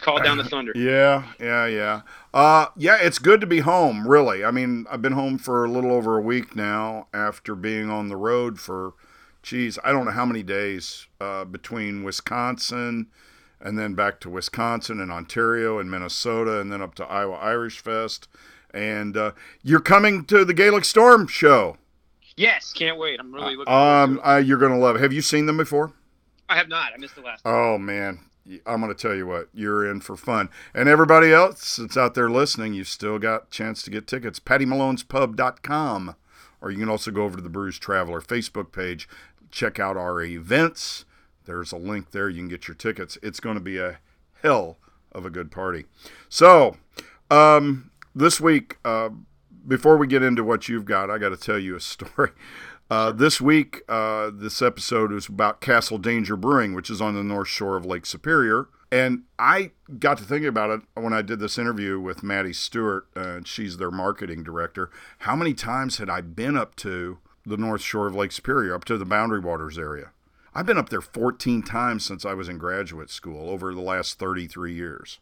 Called down the thunder. Yeah, yeah, yeah. Uh, yeah, it's good to be home, really. I mean, I've been home for a little over a week now after being on the road for geez, I don't know how many days uh, between Wisconsin and then back to Wisconsin and Ontario and Minnesota and then up to Iowa Irish Fest. And uh, you're coming to the Gaelic Storm show. Yes, can't wait. I'm really looking. forward Um, to it. uh, you're gonna love it. Have you seen them before? I have not. I missed the last. one. Oh man, I'm gonna tell you what, you're in for fun. And everybody else that's out there listening, you've still got a chance to get tickets. PaddyMalone'sPub.com, or you can also go over to the Brews Traveler Facebook page, check out our events. There's a link there. You can get your tickets. It's going to be a hell of a good party. So, um, this week, uh, before we get into what you've got, I got to tell you a story. Uh, this week, uh, this episode is about Castle Danger Brewing, which is on the north shore of Lake Superior. And I got to thinking about it when I did this interview with Maddie Stewart, uh, she's their marketing director. How many times had I been up to the north shore of Lake Superior, up to the Boundary Waters area? I've been up there 14 times since I was in graduate school over the last 33 years.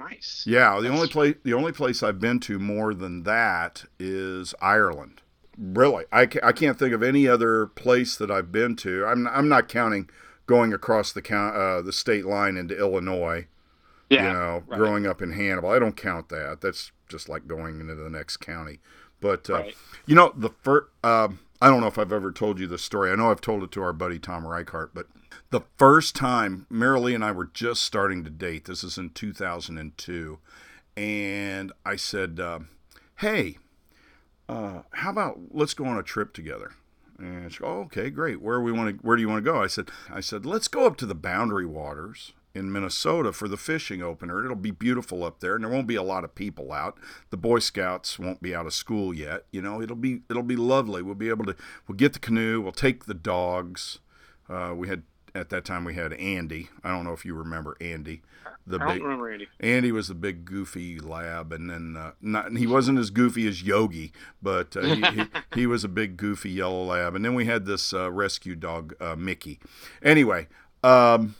Nice. Yeah, the only place the only place I've been to more than that is Ireland. Really, I, I can't think of any other place that I've been to. I'm I'm not counting going across the count uh, the state line into Illinois. Yeah. you know, right. growing up in Hannibal, I don't count that. That's just like going into the next county. But uh, Right. you know, the first um, I don't know if I've ever told you this story. I know I've told it to our buddy Tom Reichart, but the first time Marilee and I were just starting to date, this is in 2002, and I said, uh, "Hey, uh, how about let's go on a trip together?" And she, "Oh, okay, great. Where we want to? Where do you want to go?" I said, "I said let's go up to the Boundary Waters." In Minnesota for the fishing opener. It'll be beautiful up there, and there won't be a lot of people out. The Boy Scouts won't be out of school yet. You know, it'll be it'll be lovely. We'll be able to we'll get the canoe. We'll take the dogs. Uh, we had at that time we had Andy. I don't know if you remember Andy. The I don't big remember Andy. Andy was the big goofy lab, and then uh, not he wasn't as goofy as Yogi, but uh, he, he, <laughs> he was a big goofy yellow lab. And then we had this uh, rescue dog, uh, Mickey. Anyway, um,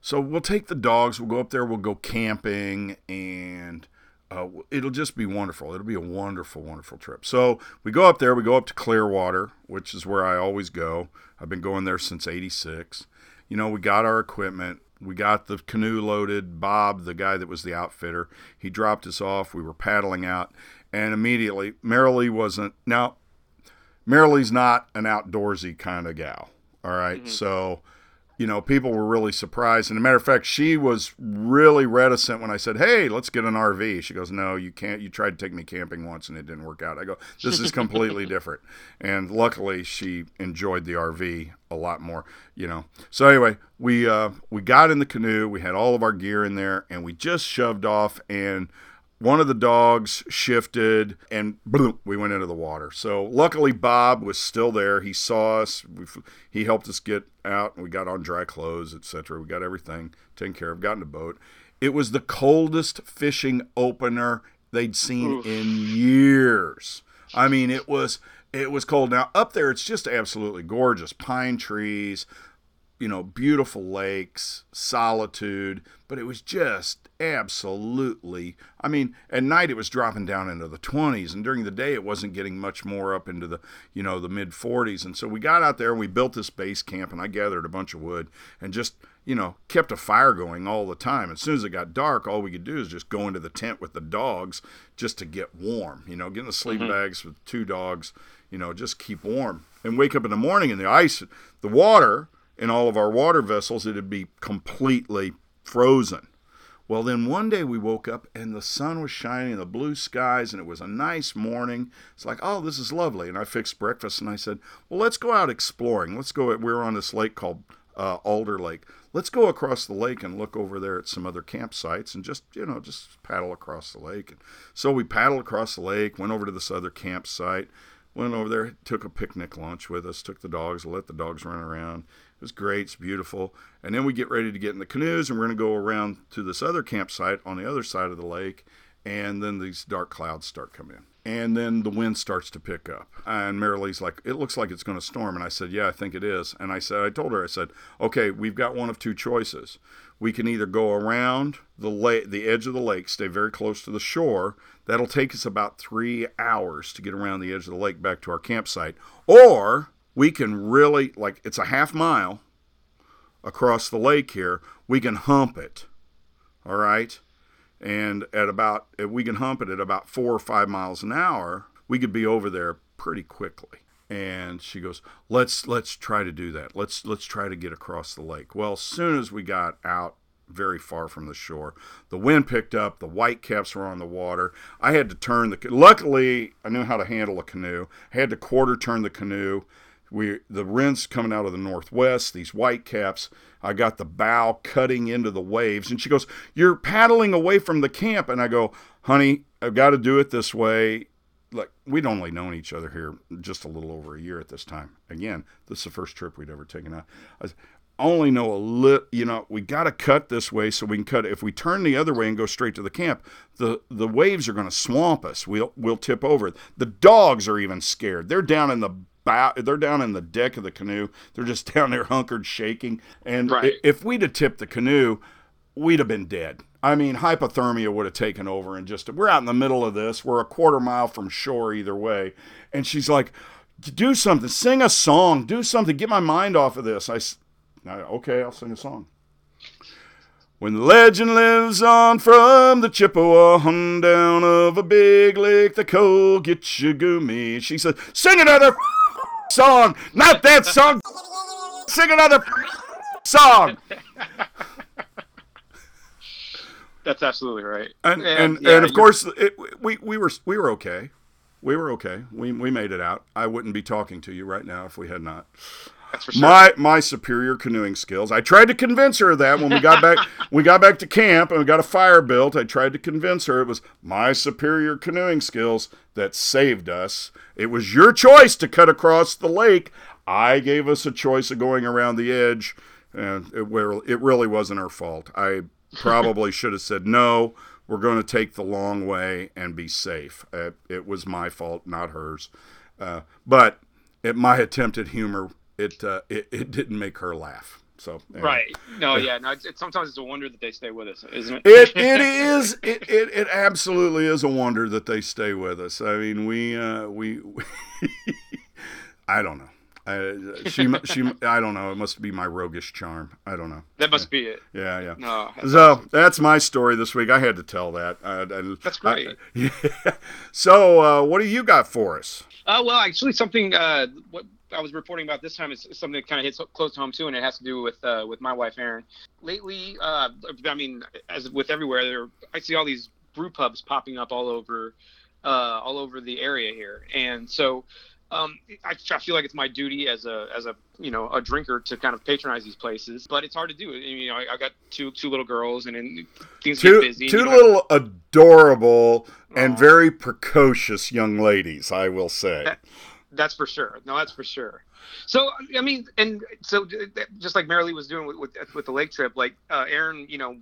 so we'll take the dogs. We'll go up there. We'll go camping, and uh, it'll just be wonderful. It'll be a wonderful, wonderful trip. So we go up there. We go up to Clearwater, which is where I always go. I've been going there since '86. You know, we got our equipment. We got the canoe loaded. Bob, the guy that was the outfitter, he dropped us off. We were paddling out, and immediately, Marilee wasn't. Now, Marilee's not an outdoorsy kind of gal. All right? Mm-hmm. so you know, people were really surprised. And a matter of fact, she was really reticent when I said, "Hey, let's get an RV." She goes, "No, you can't. You tried to take me camping once and it didn't work out." I go, "This is completely <laughs> different." And luckily, she enjoyed the RV a lot more, you know. So anyway, we uh, we got in the canoe. We had all of our gear in there, and we just shoved off and one of the dogs shifted and boom, we went into the water. So luckily Bob was still there. He saw us. We, he helped us get out and we got on dry clothes, etc. We got everything taken care of, got in the boat. It was the coldest fishing opener they'd seen in years. I mean, it was it was cold. Now up there it's just absolutely gorgeous. Pine trees, you know, beautiful lakes, solitude, but it was just absolutely. I mean, at night it was dropping down into the 20s, and during the day it wasn't getting much more up into the, you know, the mid 40s. And so we got out there and we built this base camp, and I gathered a bunch of wood and just, you know, kept a fire going all the time. As soon as it got dark, all we could do is just go into the tent with the dogs just to get warm, you know, get in the sleeping mm-hmm. bags with two dogs, you know, just keep warm. And wake up in the morning and the ice, the water in all of our water vessels, it'd be completely frozen. Well, then one day we woke up and the sun was shining, the blue skies, and it was a nice morning. It's like, oh, this is lovely. And I fixed breakfast and I said, well, let's go out exploring. Let's go. We were on this lake called uh, Alder Lake. Let's go across the lake and look over there at some other campsites and just, you know, just paddle across the lake. And so we paddled across the lake, went over to this other campsite, went over there, took a picnic lunch with us, took the dogs, let the dogs run around. It was great. It's beautiful. And then we get ready to get in the canoes, and we're going to go around to this other campsite on the other side of the lake. And then these dark clouds start coming in. And then the wind starts to pick up. And Marilee's like, it looks like it's going to storm. And I said, yeah, I think it is. And I said, I told her, I said, okay, we've got one of two choices. We can either go around the lake, the edge of the lake, stay very close to the shore. That'll take us about three hours to get around the edge of the lake back to our campsite. Or we can really like it's a half mile across the lake here. We can hump it. All right. And at about, if we can hump it at about four or five miles an hour, we could be over there pretty quickly. And she goes, let's let's try to do that. Let's let's try to get across the lake. Well, as soon as we got out very far from the shore. The wind picked up, the white caps were on the water. I had to turn the luckily I knew how to handle a canoe. I had to quarter turn the canoe. We the wind's coming out of the northwest, these white caps. I got the bow cutting into the waves and she goes, "You're paddling away from the camp." And I go, "Honey, I've got to do it this way." Like we'd only known each other here just a little over a year at this time. Again, this is the first trip we'd ever taken out. I only know a little, you know, we got to cut this way so we can cut. If we turn the other way and go straight to the camp, the the waves are going to swamp us. We'll we'll tip over. The dogs are even scared. They're down in the bow, they're down in the deck of the canoe. They're just <laughs> down there hunkered, shaking. And Right. if we'd have tipped the canoe, we'd have been dead. I mean, hypothermia would have taken over and just we're out in the middle of this. We're a quarter mile from shore either way. And she's like, "Do something, sing a song, do something, get my mind off of this." I, I- okay, I'll sing a song. When the legend lives on from the Chippewa on down of a big lake, the cold Gitchigami. She said, "Sing another song, not that song. Sing another song." That's absolutely right. and and, yeah, and of course it, we we were we were okay. We were okay. We we made it out. I wouldn't be talking to you right now if we had not. That's for sure. My my superior canoeing skills. I tried to convince her of that when we got back <laughs> we got back to camp and we got a fire built. I tried to convince her it was my superior canoeing skills that saved us. It was your choice to cut across the lake. I gave us a choice of going around the edge, and it, well, it really wasn't her fault. I probably <laughs> should have said no. We're going to take the long way and be safe. Uh, it was my fault, not hers. Uh, but at my attempt at humor, it, uh, it it didn't make her laugh. So anyway. Right. No, yeah. No, it's, it's, sometimes it's a wonder that they stay with us, isn't it? It it <laughs> is it, it, it absolutely is a wonder that they stay with us. I mean, we uh, we, <laughs> I don't know. I, she she I don't know. It must be my roguish charm. I don't know. that must be it. Yeah, yeah. No, that's So that's my story this week. I had to tell that. I, I, That's great. <laughs> Yeah. So uh, what do you got for us? Uh, well, actually, something uh, what I was reporting about this time is something that kind of hits close to home too, and it has to do with uh, with my wife Erin. Lately, uh, I mean, as with everywhere, there I see all these brew pubs popping up all over, uh, all over the area here, and so. Um, I, I feel like it's my duty as a as a you know a drinker to kind of patronize these places, but it's hard to do. You know, I, I got two two little girls, and then things Two get busy. two you have- little adorable and very precocious young ladies, I will say. That's for sure. No, that's for sure. So I mean, and so just like Marilee was doing with with, with the lake trip, like uh, Erin, you know,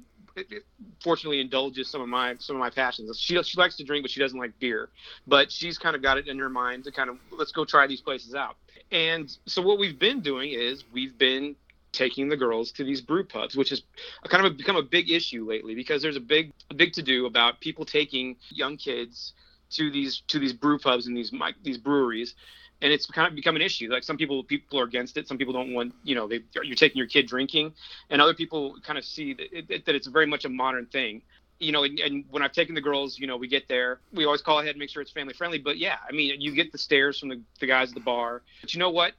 fortunately indulges some of my some of my passions. She she likes to drink, but she doesn't like beer. But she's kind of got it in her mind to kind of let's go try these places out. And so what we've been doing is we've been taking the girls to these brew pubs, which has kind of become a big issue lately because there's a big a big to do about people taking young kids to these to these brew pubs and these these breweries and it's kind of become an issue. Like some people, people are against it. Some people don't want, you know, they you're taking your kid drinking, and other people kind of see that, it, that it's very much a modern thing. You know, and, and when I've taken the girls, you know, we get there, we always call ahead and make sure it's family friendly. But yeah, I mean, you get the stares from the, the guys at the bar. But you know what?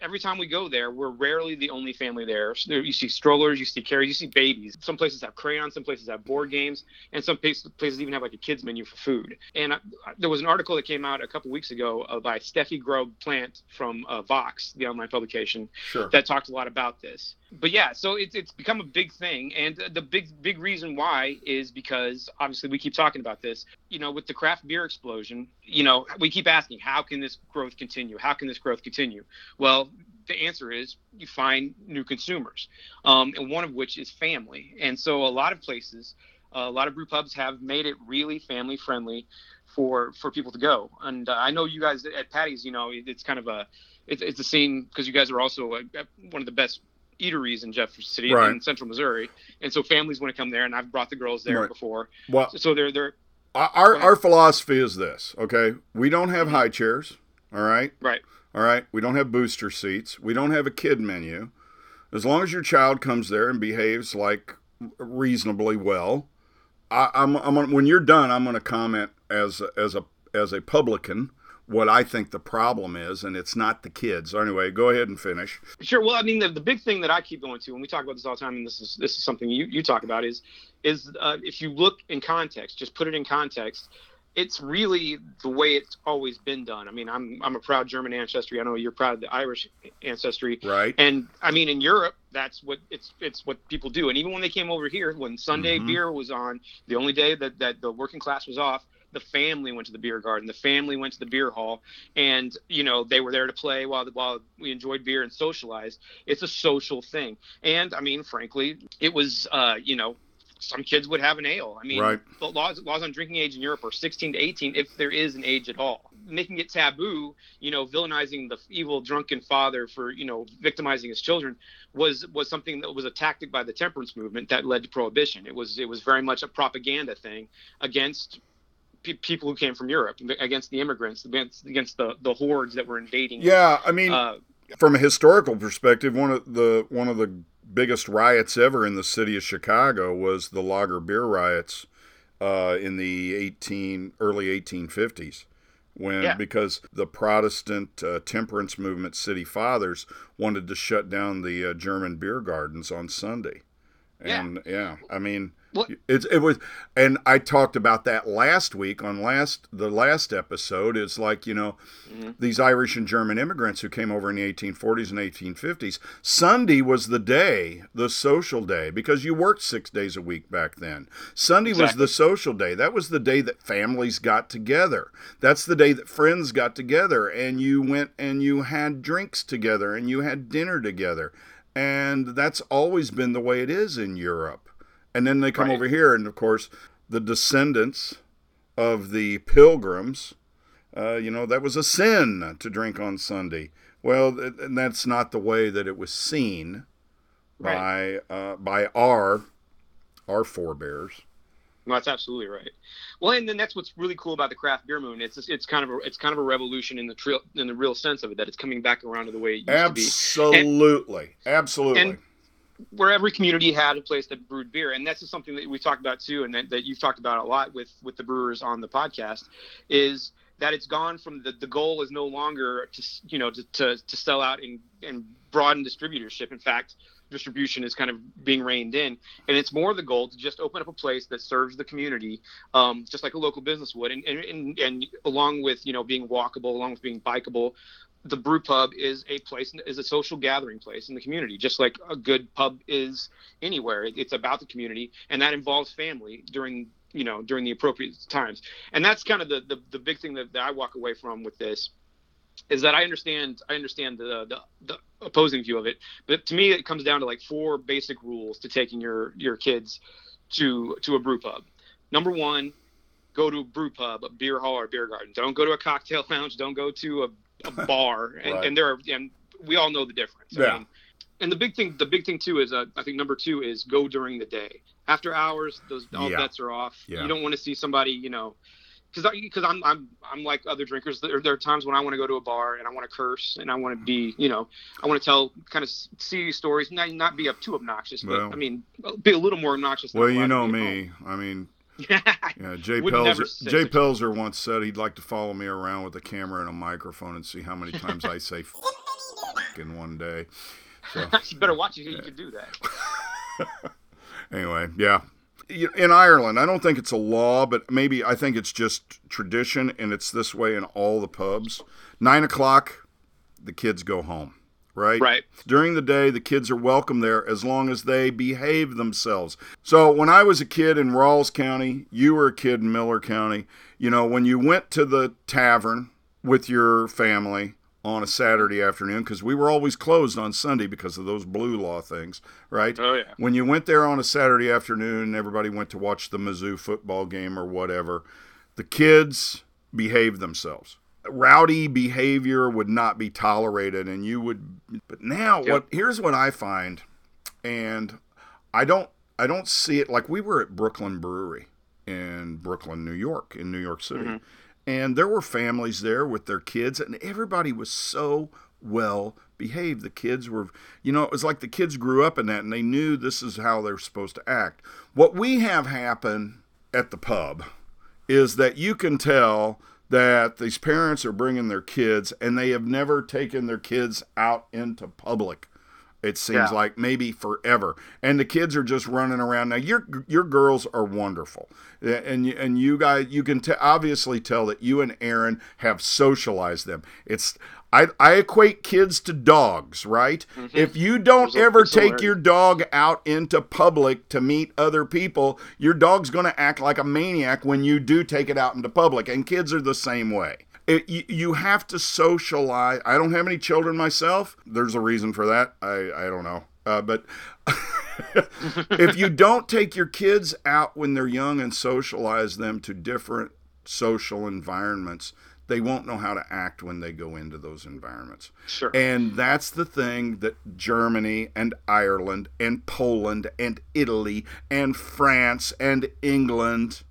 Every time we go there, we're rarely the only family there. You see strollers, you see carriers, you see babies. Some places have crayons, some places have board games, and some places, places even have like a kids menu for food. And I, there was an article that came out a couple weeks ago uh, by Steffi Grobe Plant from uh, Vox, the online publication, Sure. that talked a lot about this. But yeah, so it's it's become a big thing, and the big big reason why is because obviously we keep talking about this. You know, with the craft beer explosion, you know, we keep asking, how can this growth continue? How can this growth continue? Well, the answer is you find new consumers, um, and one of which is family. And so a lot of places, uh, a lot of brew pubs have made it really family friendly for for people to go. And uh, I know you guys at Paddy's, you know, it, it's kind of a it's, it's a scene because you guys are also a, one of the best eateries in Jefferson City Right. in Central Missouri, and so families want to come there. And I've brought the girls there Right. before, Well, so they're they're our our philosophy is this, okay? We don't have high chairs, all right? right. All right, we don't have booster seats. We don't have a kid menu. As long as your child comes there and behaves like reasonably well, I, I'm, I'm when you're done, I'm going to comment as a, as a as a publican what I think the problem is, and it's not the kids. Anyway, go ahead and finish. Sure. Well, I mean, the, the big thing that I keep going to, and we talk about this all the time, and this is this is something you, you talk about, is is uh, if you look in context, just put it in context. It's really the way it's always been done. I mean, I'm I'm a proud German ancestry. I know you're proud of the Irish ancestry. Right. And I mean, in Europe, that's what it's it's what people do. And even when they came over here, when Sunday Mhm. beer was on, the only day that that the working class was off, the family went to the beer garden. The family went to the beer hall, and you know they were there to play while while we enjoyed beer and socialized. It's a social thing, and I mean, frankly, it was uh, you know. Some kids would have an ale. I mean, Right. the laws laws on drinking age in Europe are 16 to 18, if there is an age at all. Making it taboo, you know, villainizing the evil drunken father for you know victimizing his children was was something that was a tactic by the temperance movement that led to prohibition. It was it was very much a propaganda thing against pe- people who came from Europe, against the immigrants, against against the the hordes that were invading. Yeah, I mean, Uh, from a historical perspective, one of the one of the biggest riots ever in the city of Chicago was the Lager beer riots uh, in the 18 early 1850s. When Yeah. because the Protestant uh, temperance movement city fathers wanted to shut down the uh, German beer gardens on Sunday, Yeah. and yeah, I mean, What- it's it was, and I talked about that last week on last the last episode. It's like you know, mm-hmm. these Irish and German immigrants who came over in the 1840s and 1850s. Sunday was the day, the social day, because you worked six days a week back then. Sunday was the social day. That was the day that families got together. That's the day that friends got together, and you went and you had drinks together and you had dinner together. And that's always been the way it is in Europe. And then they come Right. over here, and of course, the descendants of the pilgrims, uh, you know, that was a sin to drink on Sunday. Well, th- and that's not the way that it was seen by uh, by our our forebears. No, that's absolutely right. Well, and then that's what's really cool about the craft beer moon. It's it's kind of a, it's kind of a revolution in the trail in the real sense of it that it's coming back around to the way it used to be. Absolutely, absolutely. Where every community had a place that brewed beer. And that's just something that we talked about too and that, that you've talked about a lot with with the brewers on the podcast is that it's gone from the, the goal is no longer to you know to, to, to sell out and, and broaden distributorship. In fact distribution is kind of being reined in. And it's more the goal to just open up a place that serves the community um, just like a local business would. And, and, and, and along with you know being walkable along with being bikeable the brew pub is a place is a social gathering place in the community just like a good pub is anywhere. It's about the community and that involves family during you know during the appropriate times. And that's kind of the the, the big thing that, that i walk away from with this is that i understand i understand the, the the opposing view of it. But to me it comes down to like four basic rules to taking your your kids to to a brew pub. Number one go to a brew pub a beer hall or beer garden. Don't go to a cocktail <laughs> lounge. Don't go to a a bar, and, Right. and there are, and we all know the difference. I Yeah. mean, and the big thing, the big thing too is, uh, I think number two is go during the day. After hours, those all Yeah. bets are off. Yeah. You don't want to see somebody, you know, because because I'm I'm I'm like other drinkers. There, there are times when I want to go to a bar and I want to curse and I want to be, you know, I want to tell kind of see stories, not not be up too obnoxious, but Well. I mean, be a little more obnoxious. Than well, you know to be at me. I mean, home. <laughs> yeah, Jay Would Pelzer. Jay Pelzer once said he'd like to follow me around with a camera and a microphone and see how many times I say <laughs> "f- in one day. So <laughs> you better watch it. You can do that. anyway, yeah. In Ireland, I don't think it's a law, but maybe I think it's just tradition, and it's this way in all the pubs. Nine o'clock, the kids go home, right? Right. During the day, the kids are welcome there as long as they behave themselves. So when I was a kid in Ralls County, you were a kid in Miller County, you know, when you went to the tavern with your family on a Saturday afternoon, because we were always closed on Sunday because of those blue law things, right? Oh, yeah. When you went there on a Saturday afternoon and everybody went to watch the Mizzou football game or whatever, the kids behaved themselves. Rowdy behavior would not be tolerated, and you would. But now, Yep. what? Here's what I find, and I don't. I don't see it like we were at Brooklyn Brewery in Brooklyn, New York, in New York City, mm-hmm. and there were families there with their kids, and everybody was so well behaved. The kids were, you know, it was like the kids grew up in that and they knew this is how they're supposed to act. What we have happen at the pub is that you can tell that these parents are bringing their kids and they have never taken their kids out into public. It seems Yeah. like maybe forever, and the kids are just running around. Now your your girls are wonderful, and you- and you guys you can t- obviously tell that you and Erin have socialized them. It's I I equate kids to dogs, right? If you don't a- ever take hilarious. your dog out into public to meet other people, your dog's going to act like a maniac when you do take it out into public. And kids are the same way. It, you, you have to socialize. I don't have any children myself. There's a reason for that. I, I don't know. Uh, but <laughs> if you <laughs> don't take your kids out when they're young and socialize them to different social environments, they won't know how to act when they go into those environments. Sure. And that's the thing that Germany and Ireland and Poland and Italy and France and England,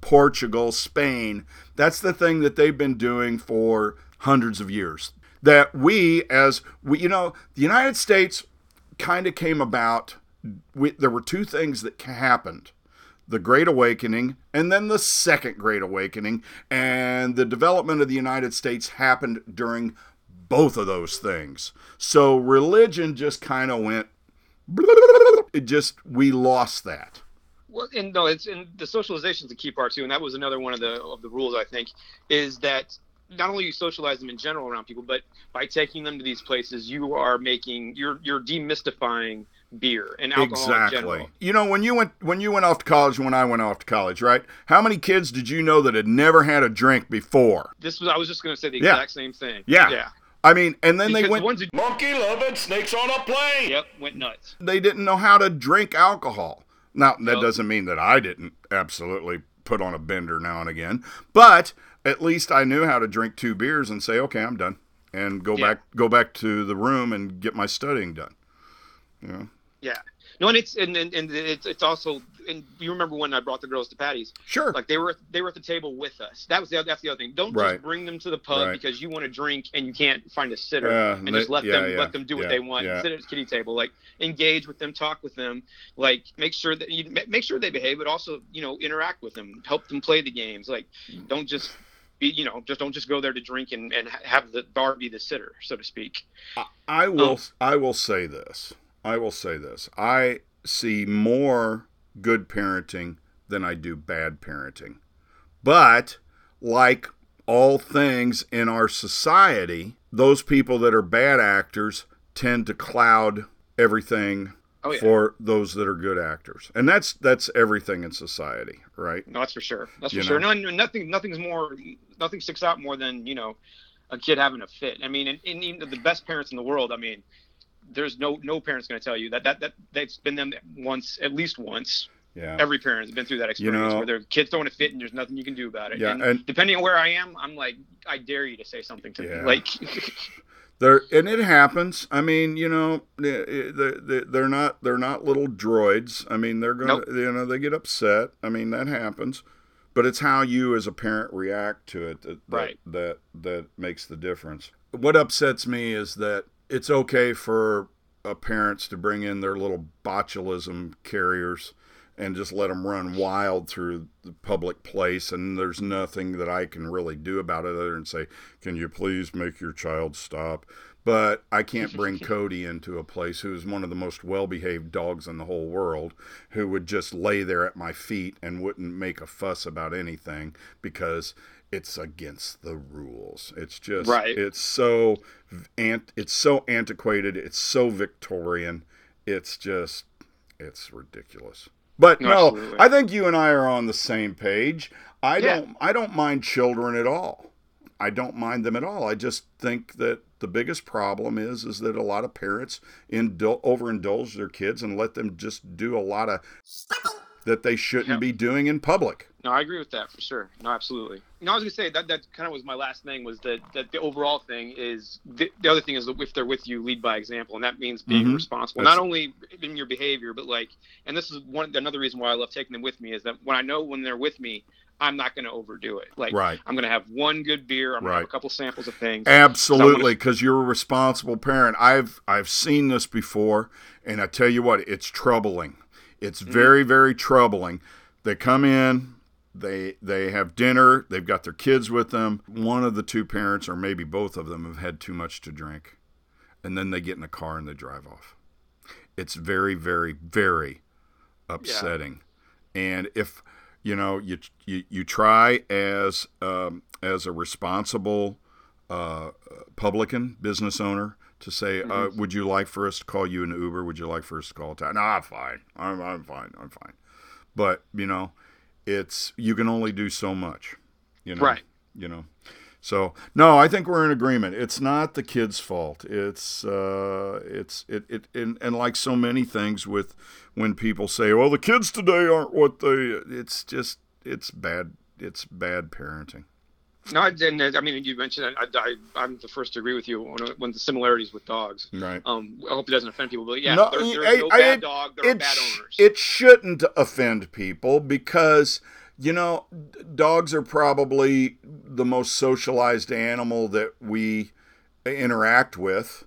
Portugal, Spain, that's the thing that they've been doing for hundreds of years. That we, as we, you know, the United States kind of came about. We, there were two things that happened the Great Awakening and then the Second Great Awakening. And the development of the United States happened during both of those things. So religion just kind of went, it just, we lost that. Well, and no, it's and the socialization is the key part too, and that was another one of the of the rules I think is that not only you socialize them in general around people, but by taking them to these places, you are making you're you're demystifying beer and alcohol in Exactly. general. You know, when you went when you went off to college, when I went off to college, right? How many kids did you know that had never had a drink before? This was I was just going to say the Yeah. exact same thing. Yeah. yeah. I mean, and then they went. the ones who Monkey loving snakes on a plane. yep went nuts. They didn't know how to drink alcohol. Now that Nope. doesn't mean that I didn't absolutely put on a bender now and again, but at least I knew how to drink two beers and say, "Okay, I'm done," and go Yeah. back go back to the room and get my studying done. Yeah. No, and it's and and, and it's it's also and you remember when I brought the girls to Paddy's, Sure. like they were they were at the table with us. That was the that's the other thing. Don't Right. just bring them to the pub Right. because you want to drink and you can't find a sitter, Yeah, and they- just let yeah, them yeah, let them do what they want. yeah. Sit at the kitty table, like engage with them, talk with them, like make sure that you make sure they behave, but also you know interact with them, help them play the games. Like don't just be you know just don't just go there to drink and and have the bar be the sitter, so to speak. I will um, I will say this. I will say this. I see more good parenting than I do bad parenting. But like all things in our society, those people that are bad actors tend to cloud everything Oh, yeah. for those that are good actors. And that's that's everything in society, right? No, that's for sure. That's You for sure. know? No, nothing, nothing's more, nothing sticks out more than you know, a kid having a fit. I mean, and, and even the best parents in the world. I mean, there's no no parent's going to tell you that that that that's been them once, at least once. Yeah. Every parent has been through that experience know- where their kids throwing a fit and there's nothing you can do about it. Yeah, and, and- depending on where I am, I'm like, I dare you to say something to Yeah. me. Like, <laughs> They're and it happens. I mean, you know, they- they're not they're not little droids. I mean, they're gonna Nope. you know they get upset. I mean, that happens. But it's how you as a parent react to it that that, Right. that that makes the difference. What upsets me is that it's okay for uh, parents to bring in their little botulism carriers and just let them run wild through the public place and there's nothing that I can really do about it other than say can you please make your child stop? But I can't <laughs> bring Cody into a place who's one of the most well-behaved dogs in the whole world who would just lay there at my feet and wouldn't make a fuss about anything because it's against the rules. It's just Right. it's so ant it's so antiquated, it's so Victorian. It's just it's ridiculous. But No, no. I think you and I are on the same page. I Yeah. don't I don't mind children at all. I don't mind them at all. I just think that the biggest problem is is that a lot of parents indul- overindulge their kids and let them just do a lot of that they shouldn't Yeah. be doing in public. No, I agree with that for sure. No, absolutely. No, I was gonna say that that kind of was my last thing was that that the overall thing is the, the other thing is that if they're with you, lead by example, and that means being Mhm. responsible, That's- not only in your behavior, but like, and this is one another reason why I love taking them with me is that when I know when they're with me, I'm not going to overdo it. Like, Right. I'm going to have one good beer. I'm going to Right. have a couple samples of things. Absolutely, because you're a responsible parent. I've I've seen this before, and I tell you what, it's troubling. It's very very troubling. They come in, they they have dinner, they've got their kids with them. One of the two parents, or maybe both of them, have had too much to drink, and then they get in a car and they drive off. It's very very very upsetting. And if you know you you, you try as um, as a responsible uh, publican business owner to say, uh, would you like for us to call you an Uber? Would you like for us to call a taxi? No, I'm fine. I'm I'm fine. I'm fine. But you know, it's you can only do so much. You know. Right. You know. So no, I think we're in agreement. It's not the kid's fault. It's uh, it's it it and, and like so many things with when people say, well, the kids today aren't what they. It's just it's bad. It's bad parenting. No, I didn't. I mean, you mentioned I, I, I'm the first to agree with you on, on the similarities with dogs. Right. Um, I hope it doesn't offend people, but yeah, No, there, there's I- no I- bad it- dog. There are bad owners. It shouldn't offend people because you know dogs are probably the most socialized animal that we interact with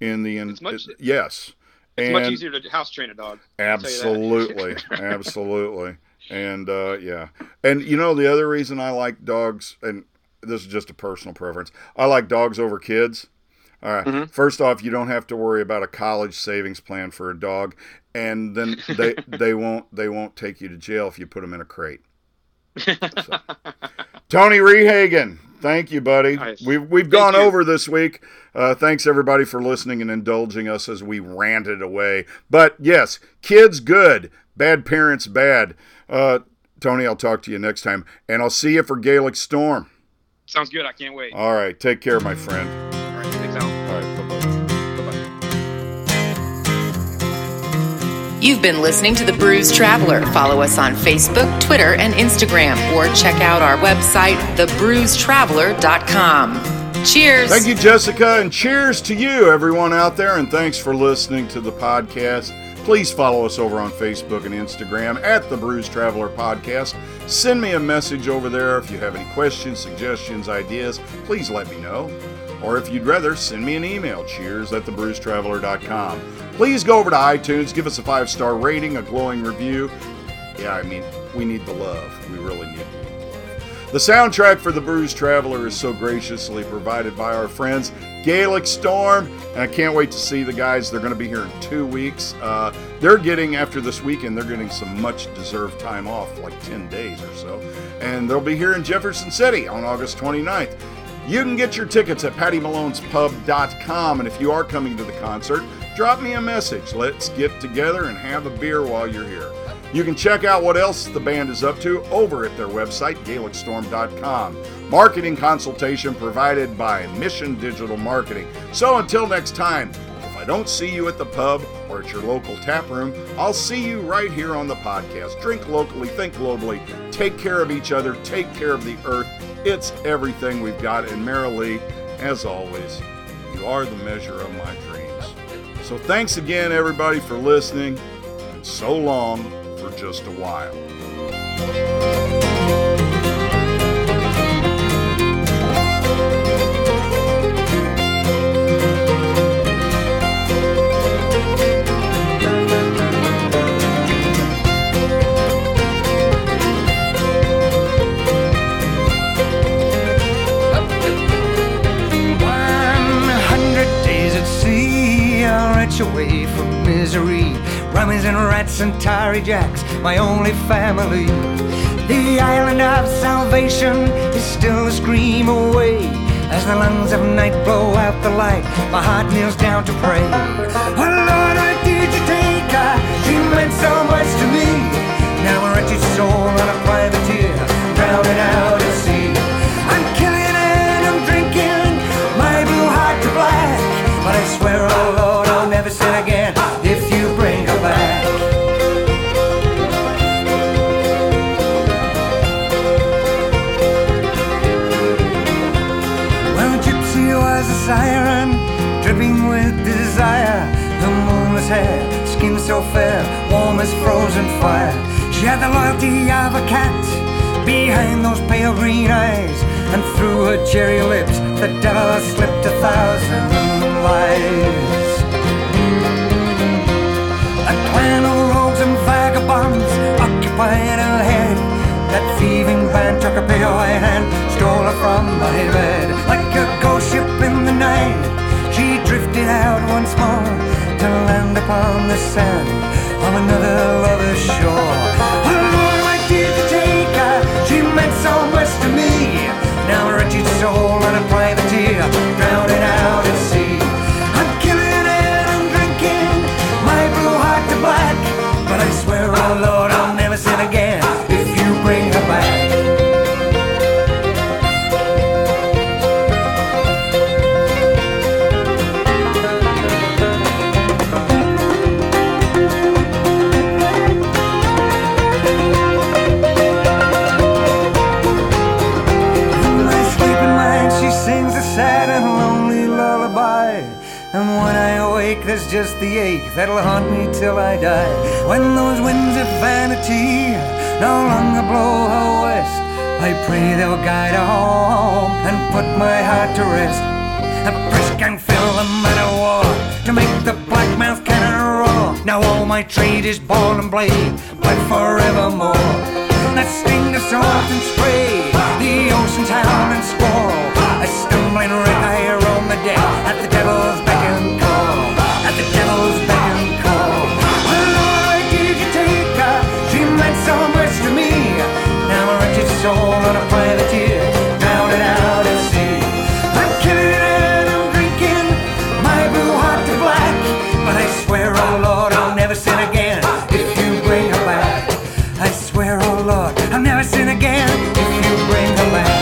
in the in, much- yes. it's and much easier to house train a dog. I'll tell you that. Absolutely, <laughs> absolutely, and uh, yeah, and you know the other reason I like dogs, and this is just a personal preference. I like dogs over kids. All right. Mm-hmm. First off, you don't have to worry about a college savings plan for a dog, and then <laughs> they they won't they won't take you to jail if you put them in a crate. So. <laughs> Tony Rehagen, thank you, buddy. Nice. We've we've gone you. over this week. Uh, thanks everybody for listening and indulging us as we ranted away. But yes, kids good, bad parents bad. Uh, Tony, I'll talk to you next time, and I'll see you for Gaelic Storm. Sounds good. I can't wait. All right, take care, my friend. All right, thanks, Al. All right, bye bye. Bye-bye. You've been listening to The Brews Traveler. Follow us on Facebook, Twitter, and Instagram, or check out our website, thebrewstraveler.com. Cheers. Thank you, Jessica, and cheers to you, everyone out there, and thanks for listening to the podcast. Please follow us over on Facebook and Instagram at the Brews Traveler Podcast. Send me a message over there if you have any questions, suggestions, ideas. Please let me know. Or if you'd rather, send me an email, cheers at thebrewstraveler.com. Please go over to iTunes, give us a five star rating, a glowing review. Yeah, I mean, we need the love. We really need the soundtrack for The Brews Traveler is so graciously provided by our friends Gaelic Storm, and I can't wait to see the guys. They're going to be here in two weeks. Uh, they're getting, after this weekend, they're getting some much deserved time off, like 10 days or so. And they'll be here in Jefferson City on August 29th. You can get your tickets at PaddyMalone'sPub.com, and if you are coming to the concert, drop me a message. Let's get together and have a beer while you're here. You can check out what else the band is up to over at their website, GaelicStorm.com. Marketing consultation provided by Mission Digital Marketing. So until next time, if I don't see you at the pub or at your local tap room, I'll see you right here on the podcast. Drink locally, think globally, take care of each other, take care of the earth. It's everything we've got. And Marilee, as always, you are the measure of my dreams. So thanks again, everybody, for listening. And so long for just a while. Away from misery. Rummies and rats and tarry jacks, my only family. The island of salvation is still a scream away. As the lungs of night blow out the light, my heart kneels down to pray. Oh Lord, where did you take her? She meant so much to me. Now a wretched soul on a privateer, drowning out skin so fair, warm as frozen fire. She had the loyalty of a cat, behind those pale green eyes and through her cherry lips the devil slipped a thousand lies. A clan of rogues and vagabonds occupied her head. That thieving band took her pale white hand, stole her from my bed. Like a ghost ship in the night, she drifted out once more to land upon the sand of another lover's shore. Oh Lord, why did you take her? She meant so much to me. Now a wretched soul and a that'll haunt me till I die. When those winds of vanity no longer blow her west, I pray they'll guide her home and put my heart to rest. A priest can fill the man of war to make the black mouth cannon roar. Now all my trade is ball and blade, but forevermore. That sting of salt and spray, the ocean's hound and squall. A stumbling wreck I the deck on a privateer, out at sea. I'm killing and I'm drinking my blue heart to black. But I swear, oh Lord, I'll never sin again if you bring her back. I swear, oh Lord, I'll never sin again if you bring her back.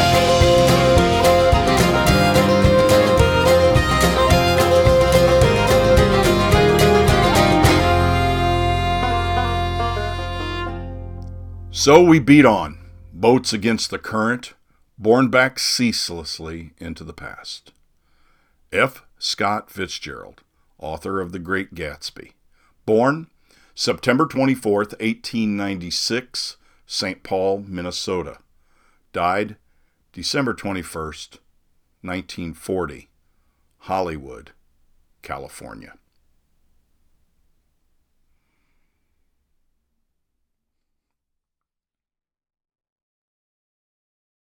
So we beat on, boats against the current, borne back ceaselessly into the past. F. Scott Fitzgerald, author of The Great Gatsby. Born September 24th, 1896, St. Paul, Minnesota. Died December 21st, 1940, Hollywood, California.